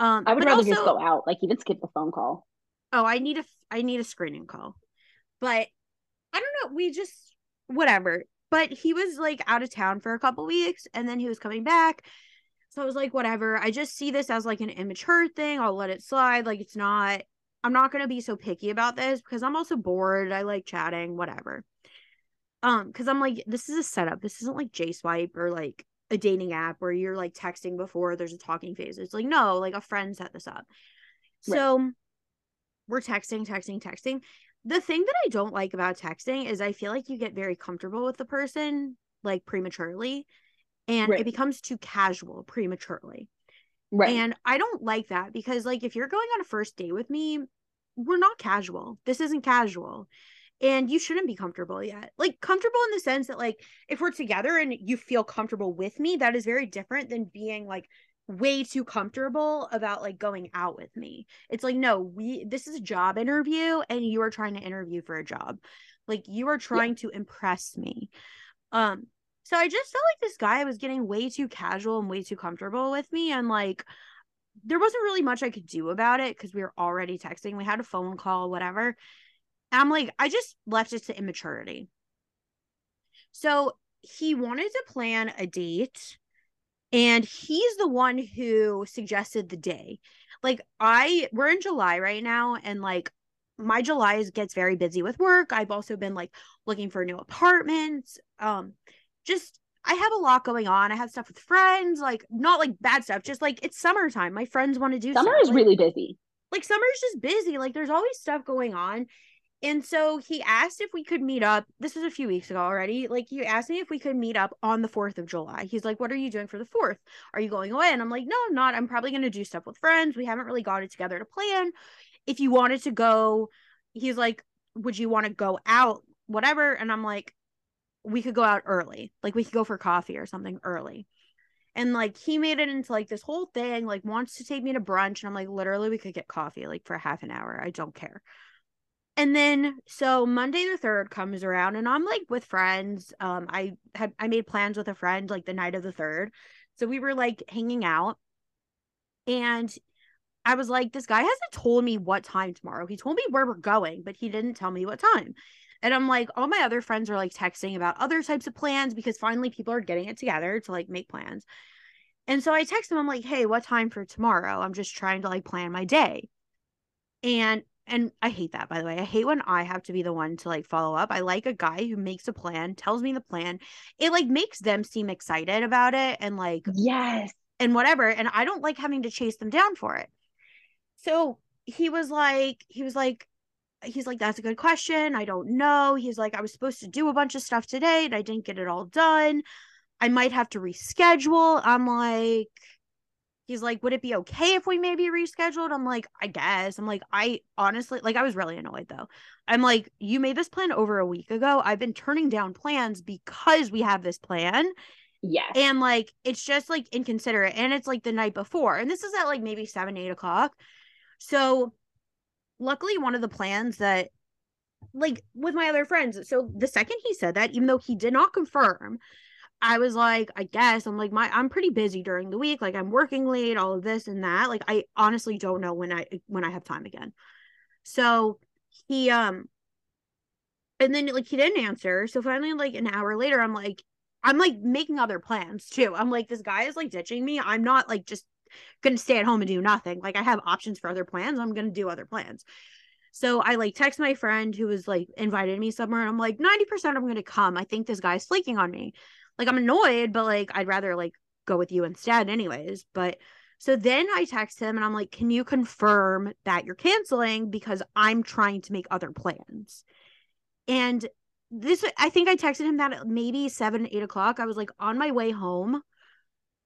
Um, I would rather also, just go out, like, even skip the phone call. Oh, I need a, I need a screening call, but I don't know. We just, whatever but he was like out of town for a couple weeks and then he was coming back so i was like whatever i just see this as like an immature thing i'll let it slide like it's not i'm not going to be so picky about this because i'm also bored i like chatting whatever. Um because i'm like this is a setup this isn't like j swipe or like a dating app where you're like texting before there's a talking phase it's like no like a friend set this up. Right. so we're texting texting texting. The thing that I don't like about texting is I feel like you get very comfortable with the person like prematurely and right. it becomes too casual prematurely. Right. And I don't like that because like if you're going on a first date with me, we're not casual. This isn't casual. And you shouldn't be comfortable yet. Like comfortable in the sense that like if we're together and you feel comfortable with me, that is very different than being like way too comfortable about like going out with me. It's like, no, we this is a job interview and you are trying to interview for a job. Like you are trying yeah. to impress me. Um, so I just felt like this guy was getting way too casual and way too comfortable with me. And like there wasn't really much I could do about it because we were already texting. We had a phone call, whatever. And I'm like, I just left it to immaturity. So he wanted to plan a date and he's the one who suggested the day like i we're in july right now and like my july gets very busy with work i've also been like looking for new apartments. um just i have a lot going on i have stuff with friends like not like bad stuff just like it's summertime my friends want to do summer stuff. is like, really busy like summer's just busy like there's always stuff going on and so he asked if we could meet up. This was a few weeks ago already. Like he asked me if we could meet up on the 4th of July. He's like, What are you doing for the 4th? Are you going away? And I'm like, No, I'm not. I'm probably going to do stuff with friends. We haven't really got it together to plan. If you wanted to go, he's like, Would you want to go out? Whatever. And I'm like, We could go out early. Like we could go for coffee or something early. And like he made it into like this whole thing, like wants to take me to brunch. And I'm like, literally, we could get coffee like for half an hour. I don't care. And then so Monday the 3rd comes around and I'm like with friends. Um I had I made plans with a friend like the night of the 3rd. So we were like hanging out and I was like this guy hasn't told me what time tomorrow. He told me where we're going, but he didn't tell me what time. And I'm like all my other friends are like texting about other types of plans because finally people are getting it together to like make plans. And so I text him I'm like, "Hey, what time for tomorrow? I'm just trying to like plan my day." And and I hate that by the way. I hate when I have to be the one to like follow up. I like a guy who makes a plan, tells me the plan. It like makes them seem excited about it and like yes and whatever. And I don't like having to chase them down for it. So he was like, he was like, he's like, that's a good question. I don't know. He's like, I was supposed to do a bunch of stuff today and I didn't get it all done. I might have to reschedule. I'm like, he's like, would it be okay if we maybe rescheduled? I'm like, I guess. I'm like, I honestly, like, I was really annoyed though. I'm like, you made this plan over a week ago. I've been turning down plans because we have this plan. Yes. And like, it's just like inconsiderate. And it's like the night before. And this is at like maybe seven, eight o'clock. So luckily one of the plans that like with my other friends so the second he said that even though he did not confirm i was like i guess i'm like my i'm pretty busy during the week like i'm working late all of this and that like i honestly don't know when i when i have time again. So he um and then like he didn't answer so finally like an hour later i'm like i'm like making other plans too. I'm like this guy is like ditching me. I'm not like just gonna stay at home and do nothing. Like I have options for other plans. I'm gonna do other plans. So I like text my friend who was like invited me somewhere, and I'm like, 90% I'm gonna come. I think this guy's flaking on me. Like I'm annoyed, but like I'd rather like go with you instead, anyways. But so then I text him and I'm like, can you confirm that you're canceling because I'm trying to make other plans? And this I think I texted him that maybe seven, eight o'clock. I was like on my way home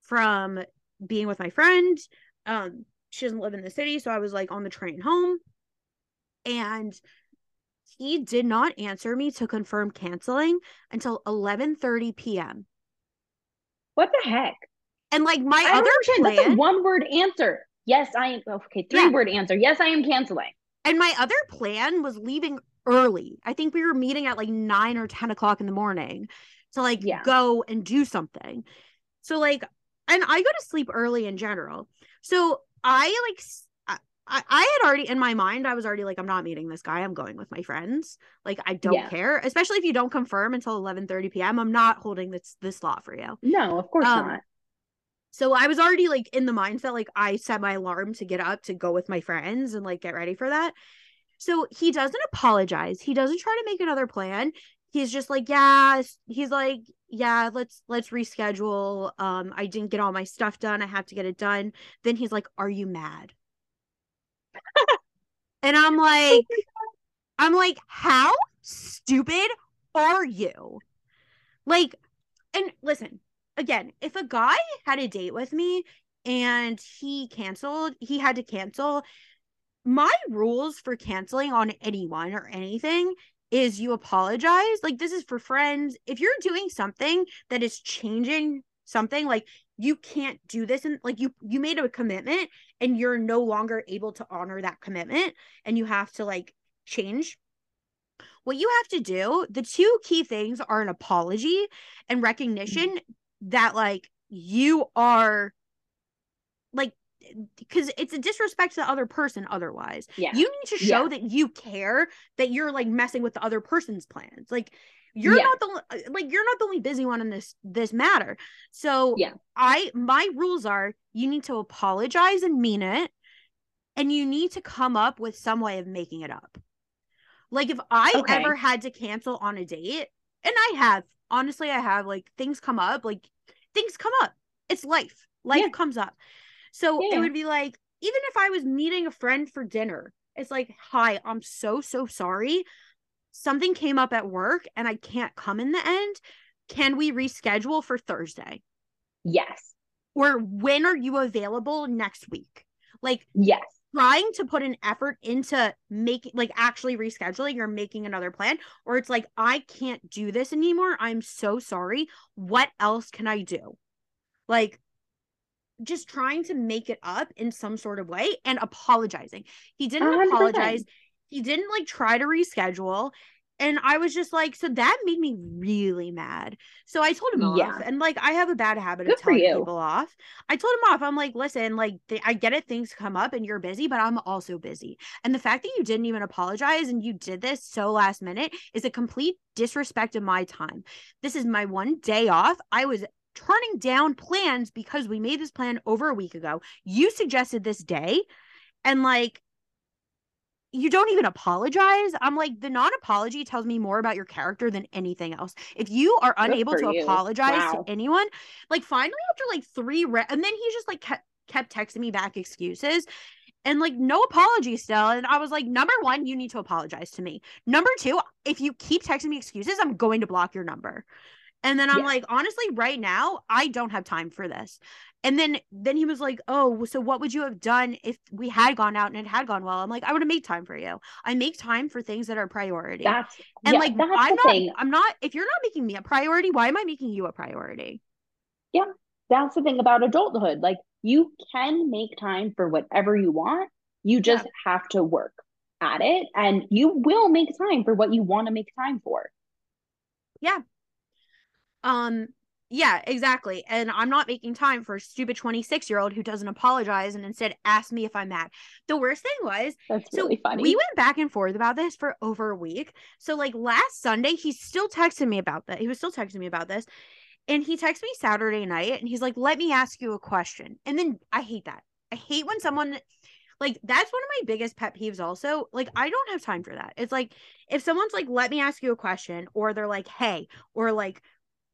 from being with my friend. Um, she doesn't live in the city, so I was like on the train home. And he did not answer me to confirm canceling until 11:30 p.m. What the heck? And like my I other plan, that's a one word answer. Yes, I am. Okay, three yeah. word answer. Yes, I am canceling. And my other plan was leaving early. I think we were meeting at like nine or 10 o'clock in the morning to like yeah. go and do something. So like and I go to sleep early in general. So I like I, I had already in my mind, I was already like, I'm not meeting this guy. I'm going with my friends. Like, I don't yeah. care, especially if you don't confirm until 11 30 p.m. I'm not holding this this slot for you. No, of course um, not. So I was already like in the mindset, like I set my alarm to get up to go with my friends and like get ready for that. So he doesn't apologize. He doesn't try to make another plan. He's just like, yeah, he's like, yeah let's let's reschedule. Um i didn't get all my stuff done. I have to get it done. Then he's like are you mad? [laughs] And i'm like i'm like how stupid are you? Like and listen again if a guy had a date with me and he canceled he had to cancel my rules for canceling on anyone or anything is you apologize. Like this is for friends. If you're doing something that is changing something, like you can't do this and like you you made a commitment and you're no longer able to honor that commitment and you have to like change what you have to do the two key things are an apology and recognition mm-hmm. that like you are like because it's a disrespect to the other person otherwise. Yeah. You need to show yeah. that you care that you're like messing with the other person's plans. Like you're yeah. not the uh, like you're not the only busy one in this this matter. So yeah. I my rules are you need to apologize and mean it and you need to come up with some way of making it up. Like if i okay. ever had to cancel on a date and i have honestly i have like things come up like things come up. It's life. Life comes up so yeah. it would be like, even if I was meeting a friend for dinner, it's like, hi, I'm so, so sorry. Something came up at work and I can't come in the end. Can we reschedule for Thursday? Yes. Or when are you available next week? Like, yes. Trying to put an effort into making, like, actually rescheduling or making another plan, or it's like, I can't do this anymore. I'm so sorry. What else can I do? Like, just trying to make it up in some sort of way and apologizing. He didn't 100%. apologize. He didn't like try to reschedule. And I was just like, so that made me really mad. So I told him yeah. off. And like, I have a bad habit Good of telling people off. I told him off. I'm like, listen, like, th- I get it, things come up and you're busy, but I'm also busy. And the fact that you didn't even apologize and you did this so last minute is a complete disrespect of my time. This is my one day off. I was turning down plans because we made this plan over a week ago. You suggested this day, and like, you don't even apologize. I'm like, the non apology tells me more about your character than anything else. If you are unable to you. apologize wow. to anyone, like, finally, after like three, re- and then he just like kept, kept texting me back excuses. and like no apology still. And I was like, number one, you need to apologize to me. Number two, if you keep texting me excuses, I'm going to block your number. And then I'm Yeah. like, honestly, right now, I don't have time for this. And then then he was like, Oh, so what would you have done if we had gone out and it had gone well? I'm like, I would have made time for you. I make time for things that are priority. That's and yeah, like that's I'm not thing. I'm not if you're not making me a priority, why am I making you a priority? Yeah, that's the thing about adulthood. Like you can make time for whatever you want. You just have to work at it and you will make time for what you want to make time for. Um, yeah, exactly. And I'm not making time for a stupid 26 year old who doesn't apologize and instead ask me if I'm mad. The worst thing was, That's so really funny. we went back and forth about this for over a week. So, like last Sunday, he's still texting me about that. He was still texting me about this. And he texted me Saturday night and he's like, let me ask you a question. And then I hate that. I hate when someone like that's one of my biggest pet peeves also like i don't have time for that it's like if someone's like let me ask you a question or they're like hey or like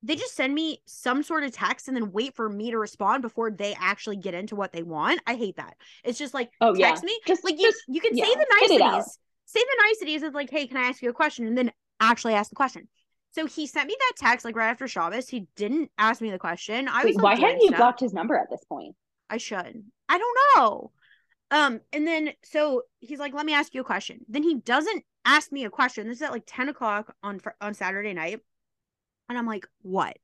they just send me some sort of text and then wait for me to respond before they actually get into what they want i hate that it's just like Oh, yeah. text me Just- like you, just- you can say the spit it out. niceties say the niceties of like hey can i ask you a question and then actually ask the question so he sent me that text like right after Shabbos. He didn't ask me the question. I was Wait, why hadn't you stuff. blocked his number at this point? I should. I don't know. Um, and then so he's like, "Let me ask you a question." Then he doesn't ask me a question. This is at like ten o'clock on on Saturday night, and I'm like, "What?"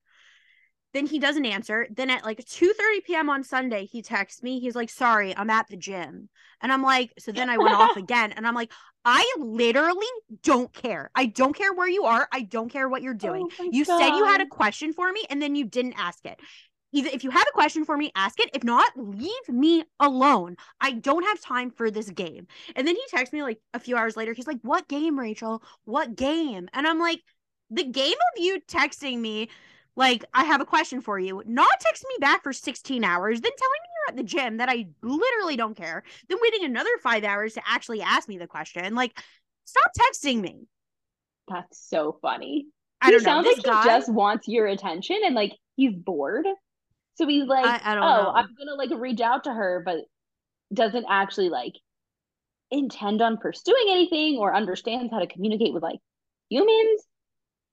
Then he doesn't answer. Then at like two thirty p.m. on Sunday, he texts me. He's like, "Sorry, I'm at the gym," and I'm like, so then I went off [laughs] again, and I'm like, I literally don't care. I don't care where you are. I don't care what you're doing. Oh you said you had a question for me, and then you didn't ask it either if you have a question for me ask it if not leave me alone i don't have time for this game and then he texts me like a few hours later he's like what game rachel what game and i'm like the game of you texting me like i have a question for you not texting me back for 16 hours then telling me you're at the gym that i literally don't care then waiting another five hours to actually ask me the question like stop texting me That's so funny. i don't know sounds this like guy he just wants your attention and like he's bored. So he's like, I- I don't oh, know. I'm gonna like reach out to her, but doesn't actually like intend on pursuing anything or understands how to communicate with like humans.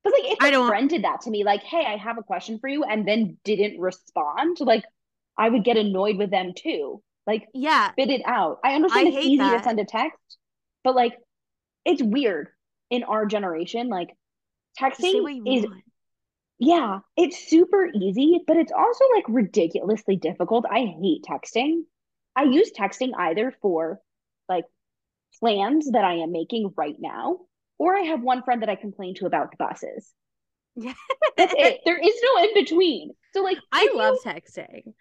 But like if I a don't- friend did that to me, like, hey, I have a question for you, and then didn't respond, like I would get annoyed with them too. Like yeah spit it out. I understand I it's easy that. to send a text, but like it's weird in our generation. Like texting is want yeah, it's super easy, but it's also like ridiculously difficult. I hate texting. I use texting either for like plans that I am making right now, or I have one friend that I complain to about the buses. yeah That's it. [laughs] There is no in between. So like I love you- texting.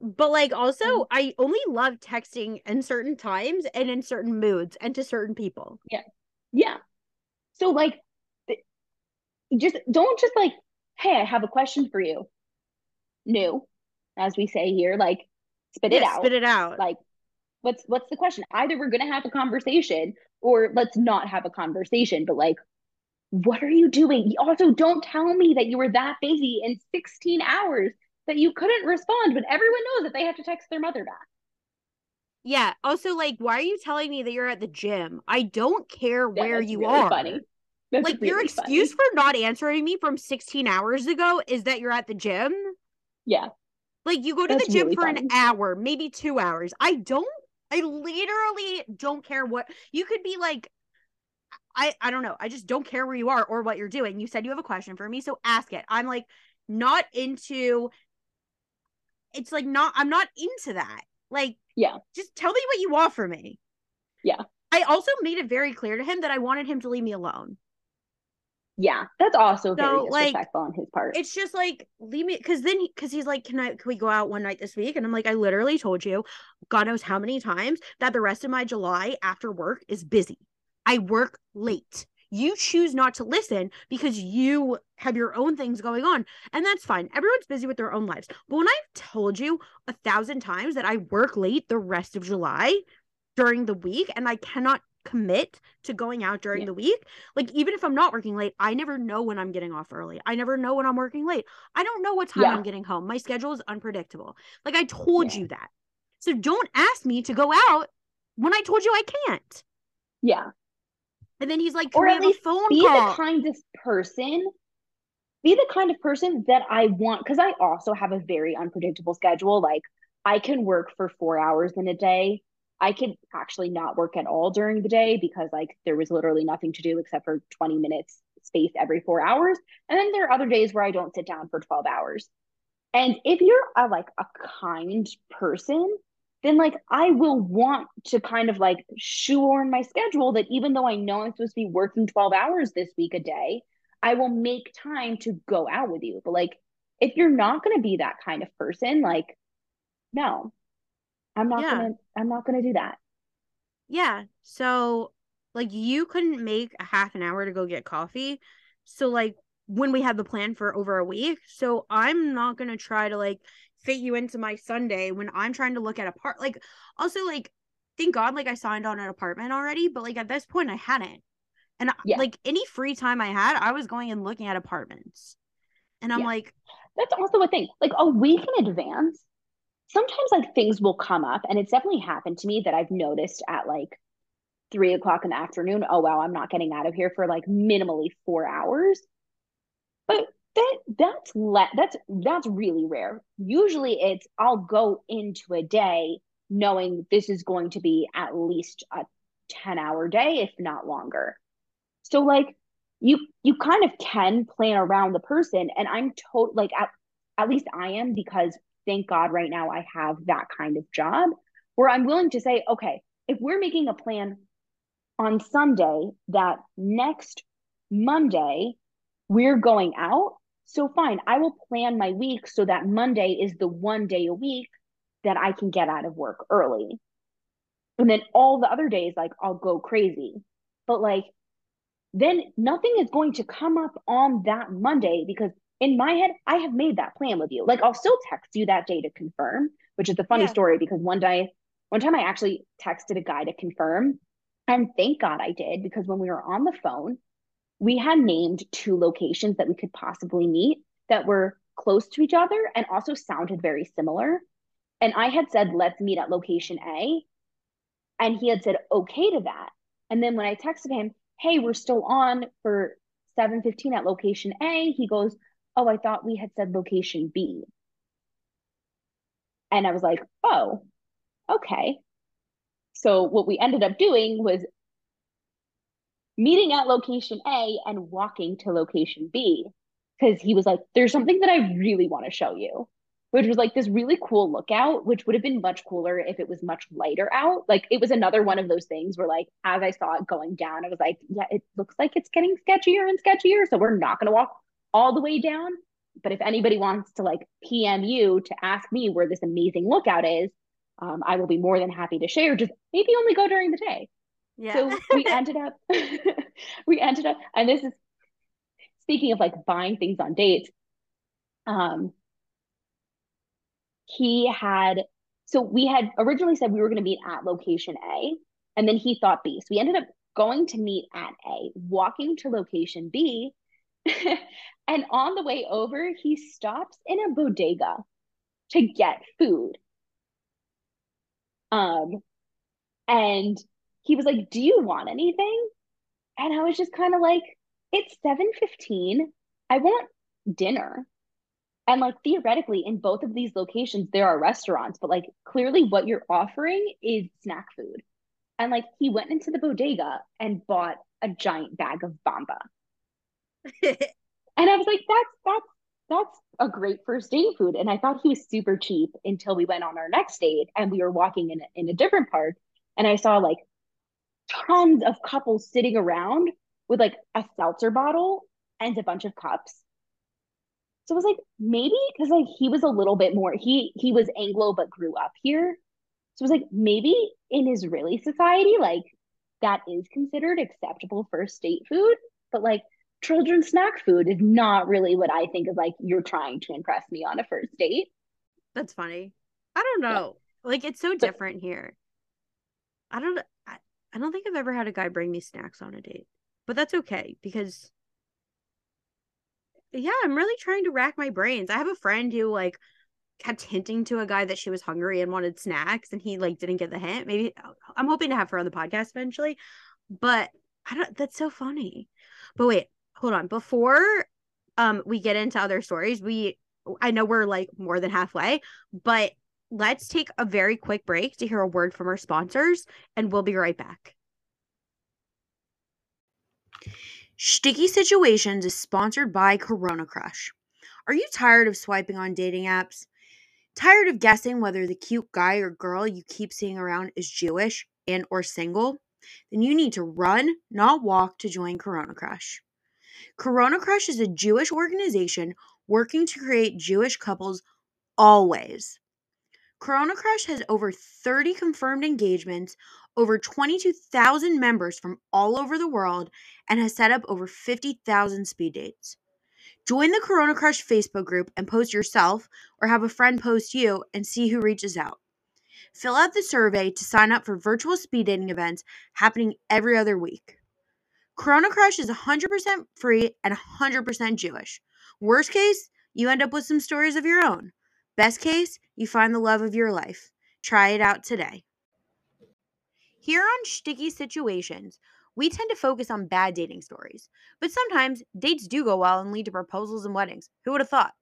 But like also Mhm. I only love texting in certain times and in certain moods and to certain people. Yeah. Yeah. So like just don't just like, hey, I have a question for you. New, as we say here, like spit it out. Spit it out. Like what's what's the question? Either we're gonna have a conversation or let's not have a conversation, but like what are you doing? Also, don't tell me that you were that busy in 16 hours that you couldn't respond when everyone knows that they have to text their mother back. yeah. Also, like, why are you telling me that you're at the gym? I don't care Yeah, where you really are. funny. That's Like your excuse funny. for not answering me from 16 hours ago is that you're at the gym. Yeah. Like you go to That's the gym really for funny. an hour, maybe two hours. I don't. I literally don't care what you could be like. I I don't know. I just don't care where you are or what you're doing. You said you have a question for me, so ask it. I'm like not into. It's like not. I'm not into that. Like Yeah. just tell me what you want from me. Yeah. I also made it very clear to him that I wanted him to leave me alone. Yeah. That's also very So, like, disrespectful on his part. it's just like leave me because then because he's like can i can we go out one night this week? And i'm like i literally told you god knows how many times that the rest of my july after work is busy. I work late. You choose not to listen because you have your own things going on. And that's fine. Everyone's busy with their own lives. But when i've told you a thousand times that i work late the rest of july during the week and i cannot commit to going out during Yeah. the week like even if i'm not working late i never know when i'm getting off early i never know when i'm working late i don't know what time Yeah. i'm getting home my schedule is unpredictable like i told Yeah. you that so don't ask me to go out when I told you I can't. Yeah. And then he's like, Can Or at have a least phone be call? the kind of person be the kind of person that I want because I also have a very unpredictable schedule. Like I can work for four hours in a day. I could actually not work at all during the day because like there was literally nothing to do except for 20 minutes space every four hours. And then there are other days where I don't sit down for 12 hours. And if you're a like a kind person, then like I will want to kind of like shoehorn my schedule that even though I know I'm supposed to be working 12 hours this week a day, I will make time to go out with you. But like, if you're not going to be that kind of person, like, no, I'm not Yeah. going to, I'm not to do that. Yeah. So like you couldn't make a half an hour to go get coffee. So like when we had the plan for over a week, so I'm not gonna try to like fit you into my Sunday when I'm trying to look at a part like also like thank God like I signed on an apartment already, but like at this point I hadn't. And Yeah. like any free time I had, I was going and looking at apartments. And I'm Yeah. like, That's also a thing. Like a week in advance, sometimes like things will come up. And it's definitely happened to me that I've noticed at like three o'clock in the afternoon. Oh, wow, I'm not getting out of here for like minimally four hours. But that that's le- that's that's really rare. Usually it's I'll go into a day knowing this is going to be at least a 10 hour day, if not longer. So like you you kind of can plan around the person and I'm told like at, at least I am because thank God right now I have that kind of job where I'm willing to say, okay, if we're making a plan on Sunday that next Monday we're going out, so fine, I will plan my week so that Monday is the one day a week that I can get out of work early. And then all the other days, like I'll go crazy. But like, then nothing is going to come up on that Monday because in my head, I have made that plan with you. Like, I'll still text you that day to confirm, which is a funny Yeah. story because one day, one time I actually texted a guy to confirm. And thank God I did because when we were on the phone, we had named two locations that we could possibly meet that were close to each other and also sounded very similar. And I had said, let's meet at location A. And he had said, okay to that. And then when I texted him, hey, we're still on for 7:15 at location A, he goes, oh, I thought we had said location B. And I was like, oh, okay. So what we ended up doing was meeting at location A and walking to location B because he was like, there's something that I really want to show you, which was like this really cool lookout, which would have been much cooler if it was much lighter out. Like it was another one of those things where, like, as I saw it going down, I was like, yeah, it looks like it's getting sketchier and sketchier. So we're not going to walk all the way down. But if anybody wants to like PM you to ask me where this amazing lookout is, um, I will be more than happy to share. Just maybe only go during the day. yeah. So we [laughs] ended up, [laughs] we ended up, and this is speaking of like buying things on dates. Um, he had, so we had originally said we were going to meet at location A, and then he thought B. So we ended up going to meet at A, walking to location B, [laughs] and on the way over, he stops in a bodega to get food. Um, and he was like, "Do you want anything?" And I was just kind of like, "It's 7:15. I want dinner." And like theoretically in both of these locations there are restaurants, but like clearly what you're offering is snack food. And like he went into the bodega and bought a giant bag of bamba. [laughs] And I was like, that's that's that's a great first date food. And I thought he was super cheap until we went on our next date and we were walking in a, in a different park and I saw like tons of couples sitting around with like a seltzer bottle and a bunch of cups. So I was like, maybe because like he was a little bit more he he was Anglo but grew up here. So I was like, maybe in Israeli society, like that is considered acceptable first date food, but like children's snack food is not really what I think of like you're trying to impress me on a first date. That's funny. I don't Yeah. know. Like it's so different here. I don't I, I don't think I've ever had a guy bring me snacks on a date. But that's okay because yeah, I'm really trying to rack my brains. I have a friend who like kept hinting to a guy that she was hungry and wanted snacks and he like didn't get the hint. Maybe I'm hoping to have her on the podcast eventually. But I don't that's so funny. But wait, hold on. Before um we get into other stories, we I know we're like more than halfway, but let's take a very quick break to hear a word from our sponsors and we'll be right back. Shticky Situations is sponsored by Corona Crush. Are you tired of swiping on dating apps? Tired of guessing whether the cute guy or girl you keep seeing around is Jewish and or single? Then you need to run, not walk to join Corona Crush. Corona Crush is a Jewish organization working to create Jewish couples always. Corona Crush has over 30 confirmed engagements, over 22,000 members from all over the world, and has set up over 50,000 speed dates. Join the Corona Crush Facebook group and post yourself or have a friend post you and see who reaches out. Fill out the survey to sign up for virtual speed dating events happening every other week. Corona Crush is 100% free and 100% Jewish. Worst case, you end up with some stories of your own. Best case, you find the love of your life. Try it out today. Here on Shticky Situations, we tend to focus on bad dating stories, but sometimes dates do go well and lead to proposals and weddings. Who would have thought?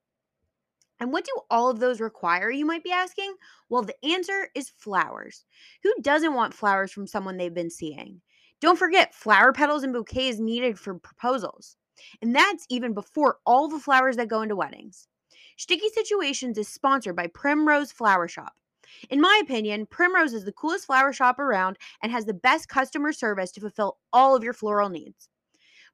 And what do all of those require, you might be asking? Well, the answer is flowers. Who doesn't want flowers from someone they've been seeing? Don't forget, flower petals and bouquets needed for proposals. And that's even before all the flowers that go into weddings. Shticky Situations is sponsored by Primrose Flower Shoppe. In my opinion, Primrose is the coolest flower shop around and has the best customer service to fulfill all of your floral needs.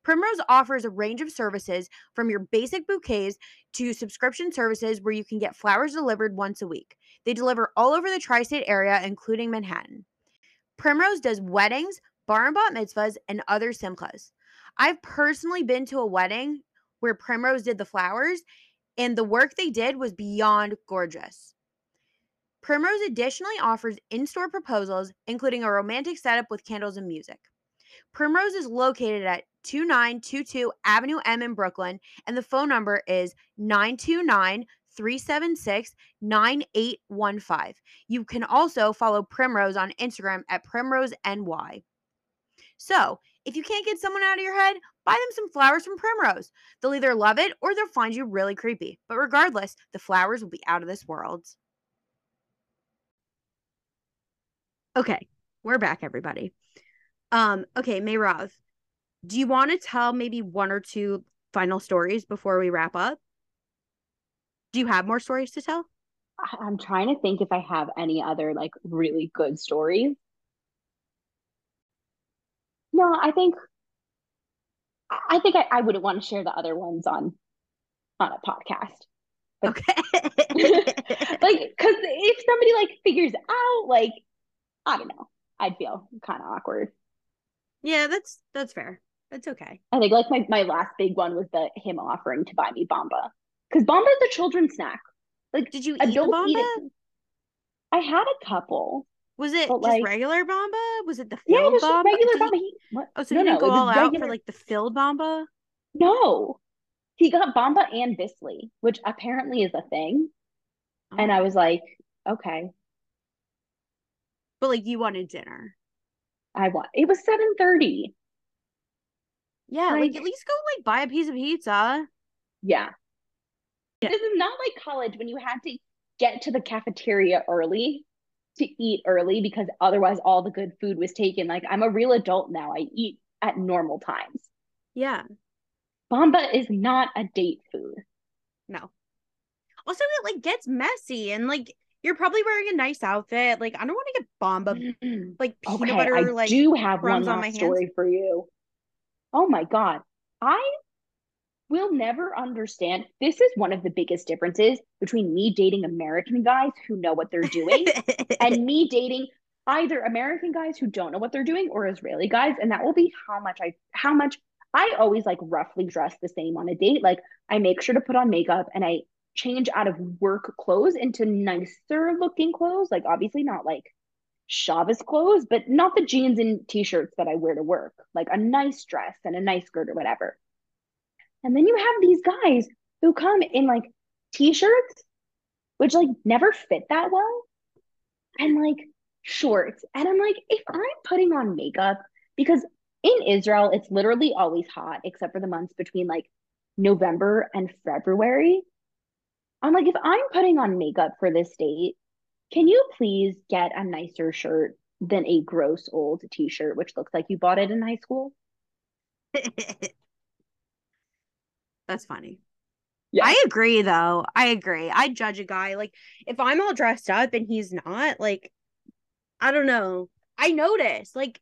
Primrose offers a range of services from your basic bouquets to subscription services where you can get flowers delivered once a week. They deliver all over the tri state area, including Manhattan. Primrose does weddings, bar and bat mitzvahs, and other simchas. I've personally been to a wedding where Primrose did the flowers, and the work they did was beyond gorgeous. Primrose additionally offers in store proposals, including a romantic setup with candles and music. Primrose is located at 2922 Avenue M in Brooklyn, and the phone number is 929 376 9815. You can also follow Primrose on Instagram at Primrose NY. So, if you can't get someone out of your head, buy them some flowers from Primrose. They'll either love it or they'll find you really creepy. But regardless, the flowers will be out of this world. Okay, we're back, everybody. Um, okay, Merav, do you want to tell maybe one or two final stories before we wrap up? Do you have more stories to tell? I'm trying to think if I have any other like really good stories. No, I think I think I, I wouldn't want to share the other ones on on a podcast. But, okay. [laughs] like, because if somebody like figures out, like, I don't know, I'd feel kind of awkward. Yeah, that's that's fair. That's okay. I think like my, my last big one was the him offering to buy me Bamba because Bamba is a children's snack. Like, did you eat the Bamba? Eat I had a couple. Was it but just like, regular Bamba? Was it the filled yeah, it was Bamba? regular Bamba. He, oh, so no, he didn't no, go all regular... out for like the filled Bamba? No, he got Bamba and Bissli, which apparently is a thing. Oh. And I oh. was like, okay. But like, you wanted dinner. I want. It was seven thirty. Yeah, like, like at least go like buy a piece of pizza. Yeah. yeah. This is not like college when you had to get to the cafeteria early to eat early because otherwise all the good food was taken. Like I'm a real adult now. I eat at normal times. Yeah. Bamba is not a date food. No. Also, it like gets messy and like you're probably wearing a nice outfit. Like I don't want to get Bamba like peanut okay, butter. I like do have one last story for you. Oh my god, I will never understand. This is one of the biggest differences between me dating American guys who know what they're doing and [laughs] me dating either American guys who don't know what they're doing or Israeli guys. And that will be how much I, how much I always like roughly dress the same on a date. Like I make sure to put on makeup and I change out of work clothes into nicer looking clothes. Like obviously not like Shabbos clothes, but not the jeans and t-shirts that I wear to work. Like a nice dress and a nice skirt or whatever. And then you have these guys who come in like t-shirts which like never fit that well, and like shorts. And I'm like, if I'm putting on makeup, because in Israel, it's literally always hot except for the months between like November and February. I'm like, if I'm putting on makeup for this date, can you please get a nicer shirt than a gross old t shirt, which looks like you bought it in high school? [laughs] That's funny. Yeah. I agree though. I agree. I judge a guy like if I'm all dressed up and he's not, like I don't know. I notice like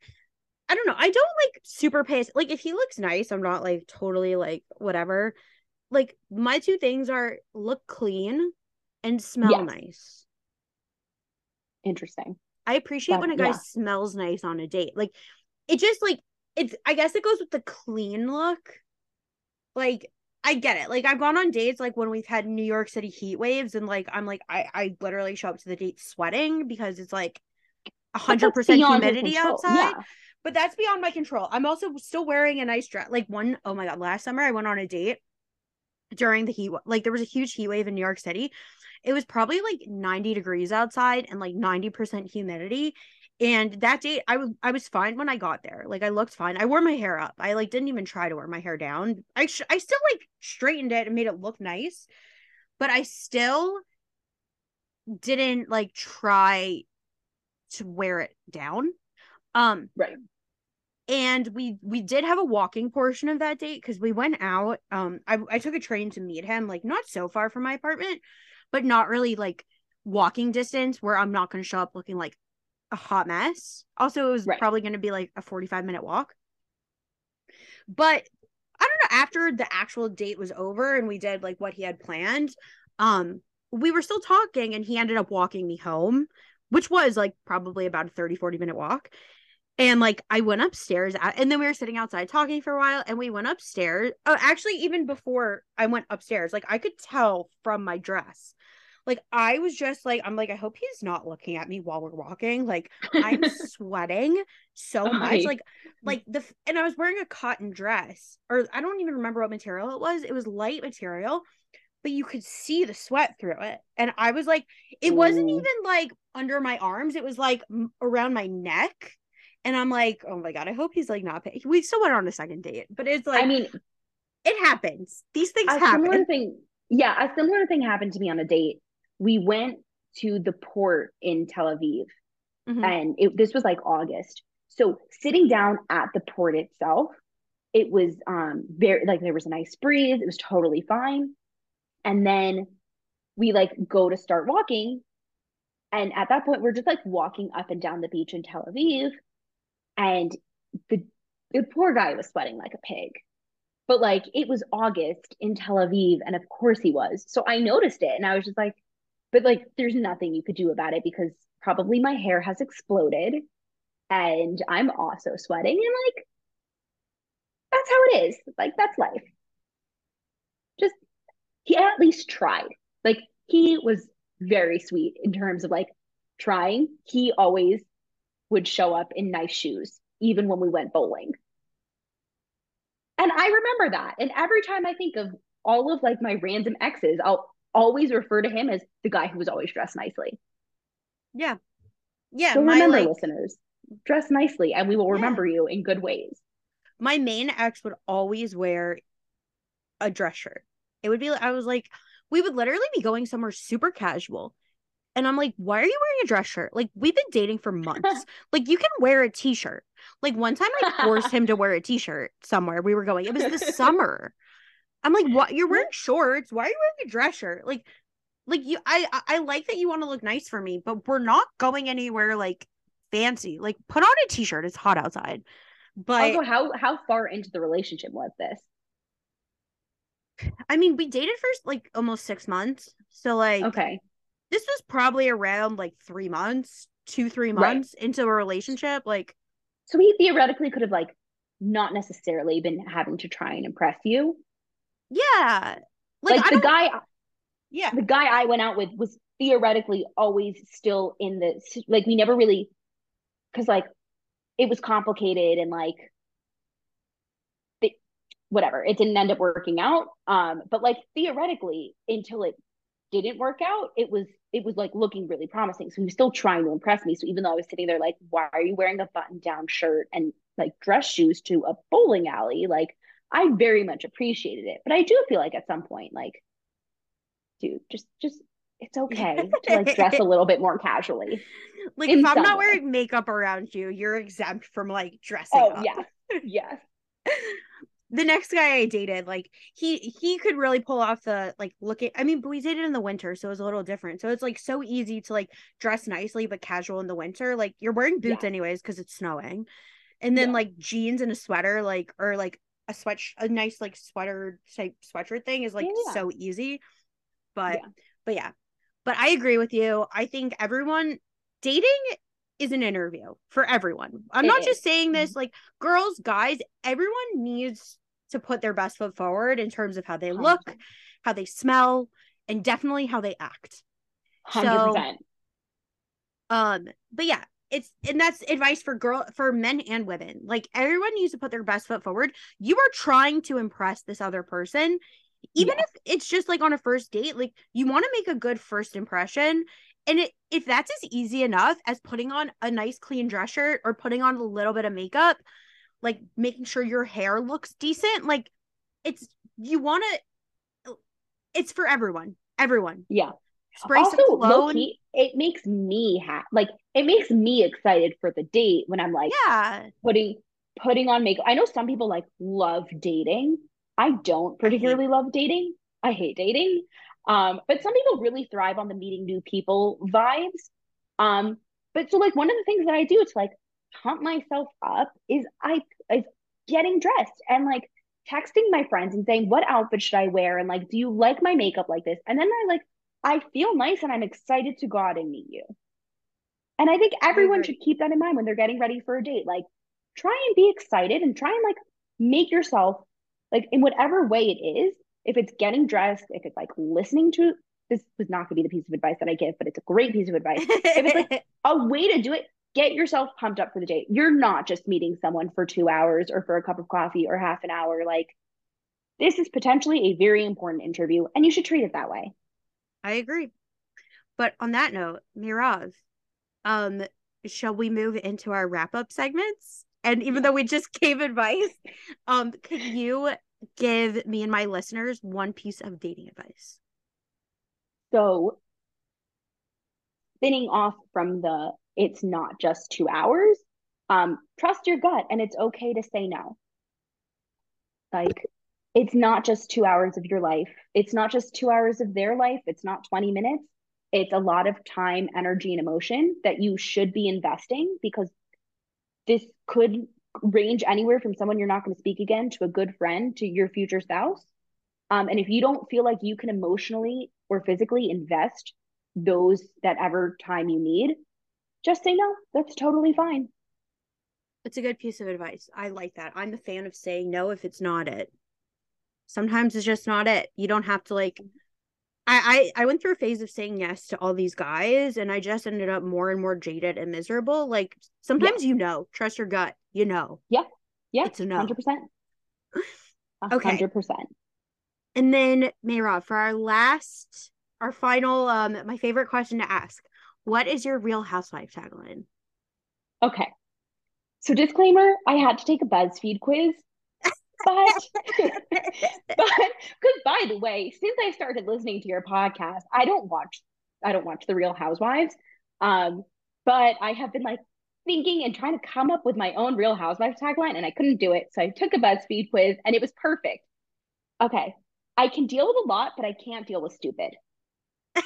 I don't know. I don't like super pay like if he looks nice, I'm not like totally like whatever. Like my two things are look clean and smell yes. nice. Interesting. I appreciate that, when a guy yeah. smells nice on a date. Like it just like it's I guess it goes with the clean look. Like I get it. Like I've gone on dates like when we've had New York City heat waves and like I'm like I I literally show up to the date sweating because it's like hundred percent humidity outside. Yeah. But that's beyond my control. I'm also still wearing a nice dress. Like one, oh my god, last summer I went on a date during the heat. Like there was a huge heat wave in New York City. It was probably like 90 degrees outside and like 90% humidity. And that date, I was I was fine when I got there. Like I looked fine. I wore my hair up. I like didn't even try to wear my hair down. I sh- I still like straightened it and made it look nice, but I still didn't like try to wear it down. Um, right. And we we did have a walking portion of that date because we went out. Um, I I took a train to meet him, like not so far from my apartment, but not really like walking distance where I'm not going to show up looking like a hot mess. Also, it was right. probably going to be like a 45 minute walk. But I don't know, after the actual date was over and we did like what he had planned, um, we were still talking and he ended up walking me home, which was like probably about a 30, 40 minute walk. And like I went upstairs and then we were sitting outside talking for a while and we went upstairs. Oh, actually, even before I went upstairs, like I could tell from my dress like I was just like, I'm like, I hope he's not looking at me while we're walking. Like I'm [laughs] sweating so much. Like, like the and I was wearing a cotton dress, or I don't even remember what material it was. It was light material, but you could see the sweat through it. And I was like, it Ooh. wasn't even like under my arms, it was like around my neck. And I'm like, oh my god, I hope he's like not paying. We still went on a second date, but it's like, I mean, it happens. These things a happen. Similar thing, yeah, a similar thing happened to me on a date we went to the port in Tel Aviv, mm-hmm. and it, this was like August. So sitting down at the port itself, it was um very like there was a nice breeze. It was totally fine, and then we like go to start walking, and at that point we're just like walking up and down the beach in Tel Aviv, and the the poor guy was sweating like a pig. But like it was August in Tel Aviv, and of course he was. So I noticed it, and I was just like, but like there's nothing you could do about it because probably my hair has exploded and I'm also sweating and like that's how it is. Like that's life. Just he at least tried. Like he was very sweet in terms of like trying. He always would show up in nice shoes even when we went bowling. And I remember that. And every time I think of all of like my random exes, I'll always refer to him as the guy who was always dressed nicely. Yeah. Yeah. So remember, like, listeners, dress nicely and we will remember yeah. you in good ways. My main ex would always wear a dress shirt. It would be, I was like, we would literally be going somewhere super casual. And I'm like, why are you wearing a dress shirt? Like, we've been dating for months. [laughs] like, you can wear a t shirt. Like, one time I forced [laughs] him to wear a t shirt somewhere. We were going, it was the summer. [laughs] I'm like, what? You're wearing shorts. Why are you wearing a dress shirt? Like, like you, I, I like that you want to look nice for me, but we're not going anywhere like fancy. Like, put on a t-shirt. It's hot outside. But also, how how far into the relationship was this? I mean, we dated for like almost six months. So like, okay, this was probably around like three months, two three months right. into a relationship. Like, so he theoretically could have like not necessarily been having to try and impress you yeah. Like, like the guy yeah. The guy I went out with was theoretically always still in the like we never really cuz like it was complicated and like whatever it didn't end up working out um but like theoretically until it didn't work out, it was it was like looking really promising. So he was still trying to impress me. So even though I was sitting there like, why are you wearing a button down shirt and like dress shoes to a bowling alley? Like I very much appreciated it. But I do feel like at some point, like, dude, just just it's okay to like dress a [laughs] little bit more casually. Like if I'm not way. wearing makeup around you, you're exempt from like dressing. Oh up. yeah. [laughs] Yes. the next guy I dated, like he he could really pull off the like look at I mean, but we dated in the winter, so it was a little different. So it's like so easy to like dress nicely but casual in the winter. Like you're wearing boots yeah. anyways because it's snowing. And then yeah. like jeans and a sweater, like or like a sweat a nice like sweater type sweatshirt thing is like yeah. so easy. But but yeah. But I agree with you. I think everyone dating is an interview for everyone. I'm it not is. just saying this mm-hmm. like girls, guys, everyone needs to put their best foot forward in terms of how they look, 100%. how they smell, and definitely how they act. 100%. So, um, but yeah, it's and that's advice for girl for men and women. Like everyone needs to put their best foot forward. You are trying to impress this other person. Even if it's just like on a first date, like you want to make a good first impression and it, if that's as easy enough as putting on a nice clean dress shirt or putting on a little bit of makeup, like making sure your hair looks decent, like it's you want to it's for everyone. Everyone. Yeah. Spray also, some cologne. Key, it makes me happy. Like it makes me excited for the date when I'm like, yeah, putting putting on makeup. I know some people like love dating. I don't particularly I love dating. I hate dating. Um, but some people really thrive on the meeting new people vibes. Um, but so like one of the things that I do to like pump myself up is I is getting dressed and like texting my friends and saying what outfit should I wear and like do you like my makeup like this? And then I like I feel nice and I'm excited to go out and meet you. And I think everyone should keep that in mind when they're getting ready for a date. Like try and be excited and try and like make yourself like in whatever way it is if it's getting dressed, if it's like listening to this was not going to be the piece of advice that I give, but it's a great piece of advice. if it's like [laughs] a way to do it, get yourself pumped up for the date. You're not just meeting someone for two hours or for a cup of coffee or half an hour. Like this is potentially a very important interview and you should treat it that way. I agree. But on that note, Merav, um, shall we move into our wrap up segments? And even though we just [laughs] gave advice, um, could you give me and my listeners one piece of dating advice? So, spinning off from the it's not just two hours, um, trust your gut and it's okay to say no. Like, it's not just two hours of your life, it's not just two hours of their life, it's not 20 minutes. It's a lot of time, energy, and emotion that you should be investing because this could range anywhere from someone you're not going to speak again to a good friend to your future spouse. Um, and if you don't feel like you can emotionally or physically invest those that ever time you need, just say no. That's totally fine. It's a good piece of advice. I like that. I'm a fan of saying no if it's not it. Sometimes it's just not it. You don't have to like I, I I went through a phase of saying yes to all these guys and I just ended up more and more jaded and miserable. Like sometimes yeah. you know, trust your gut you know. Yeah. Yeah. It's a no. 100%. okay. 100%. And then, Merav, for our last, our final, um, my favorite question to ask What is your real housewife tagline? Okay. So, disclaimer I had to take a BuzzFeed quiz. But, [laughs] but, because by the way, since I started listening to your podcast, I don't watch, I don't watch The Real Housewives. Um, but I have been like, thinking and trying to come up with my own Real Housewives tagline, and I couldn't do it. So I took a BuzzFeed quiz, and it was perfect. Okay, I can deal with a lot, but I can't deal with stupid. [laughs] I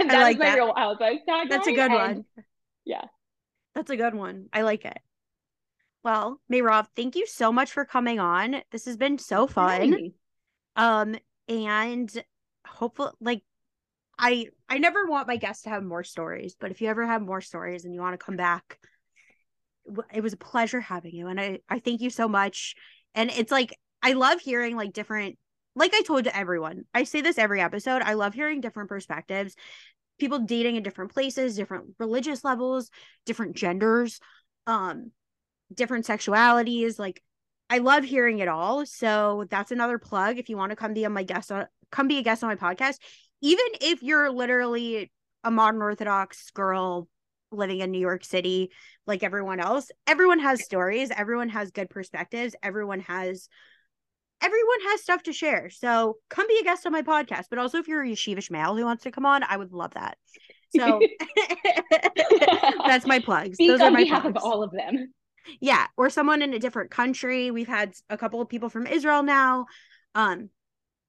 like my that. Real Housewives tagline. That's a good and, one. Yeah, that's a good one. I like it. Well, Merav, thank you so much for coming on. This has been so fun. Um, and hopefully, like I I never want my guests to have more stories, but if you ever have more stories and you want to come back, it was a pleasure having you, and I I thank you so much. And it's like I love hearing like different, like I told to everyone, I say this every episode. I love hearing different perspectives, people dating in different places, different religious levels, different genders, um, different sexualities, like. I love hearing it all. So that's another plug. If you want to come be on my guest on come be a guest on my podcast. Even if you're literally a modern Orthodox girl living in New York City like everyone else, everyone has stories, everyone has good perspectives, everyone has everyone has stuff to share. So come be a guest on my podcast. But also if you're a yeshivish male who wants to come on, I would love that. So [laughs] [laughs] that's my plugs. Speak Those on are my behalf plugs. of all of them. Yeah, or someone in a different country. We've had a couple of people from Israel now. Um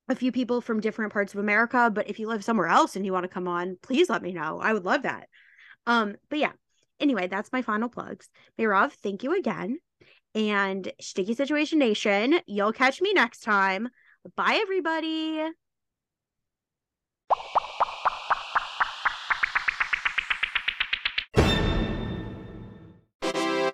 a few people from different parts of America, but if you live somewhere else and you want to come on, please let me know. I would love that. Um but yeah. Anyway, that's my final plugs. Merav, thank you again. And Shticky Situation Nation, you'll catch me next time. Bye everybody.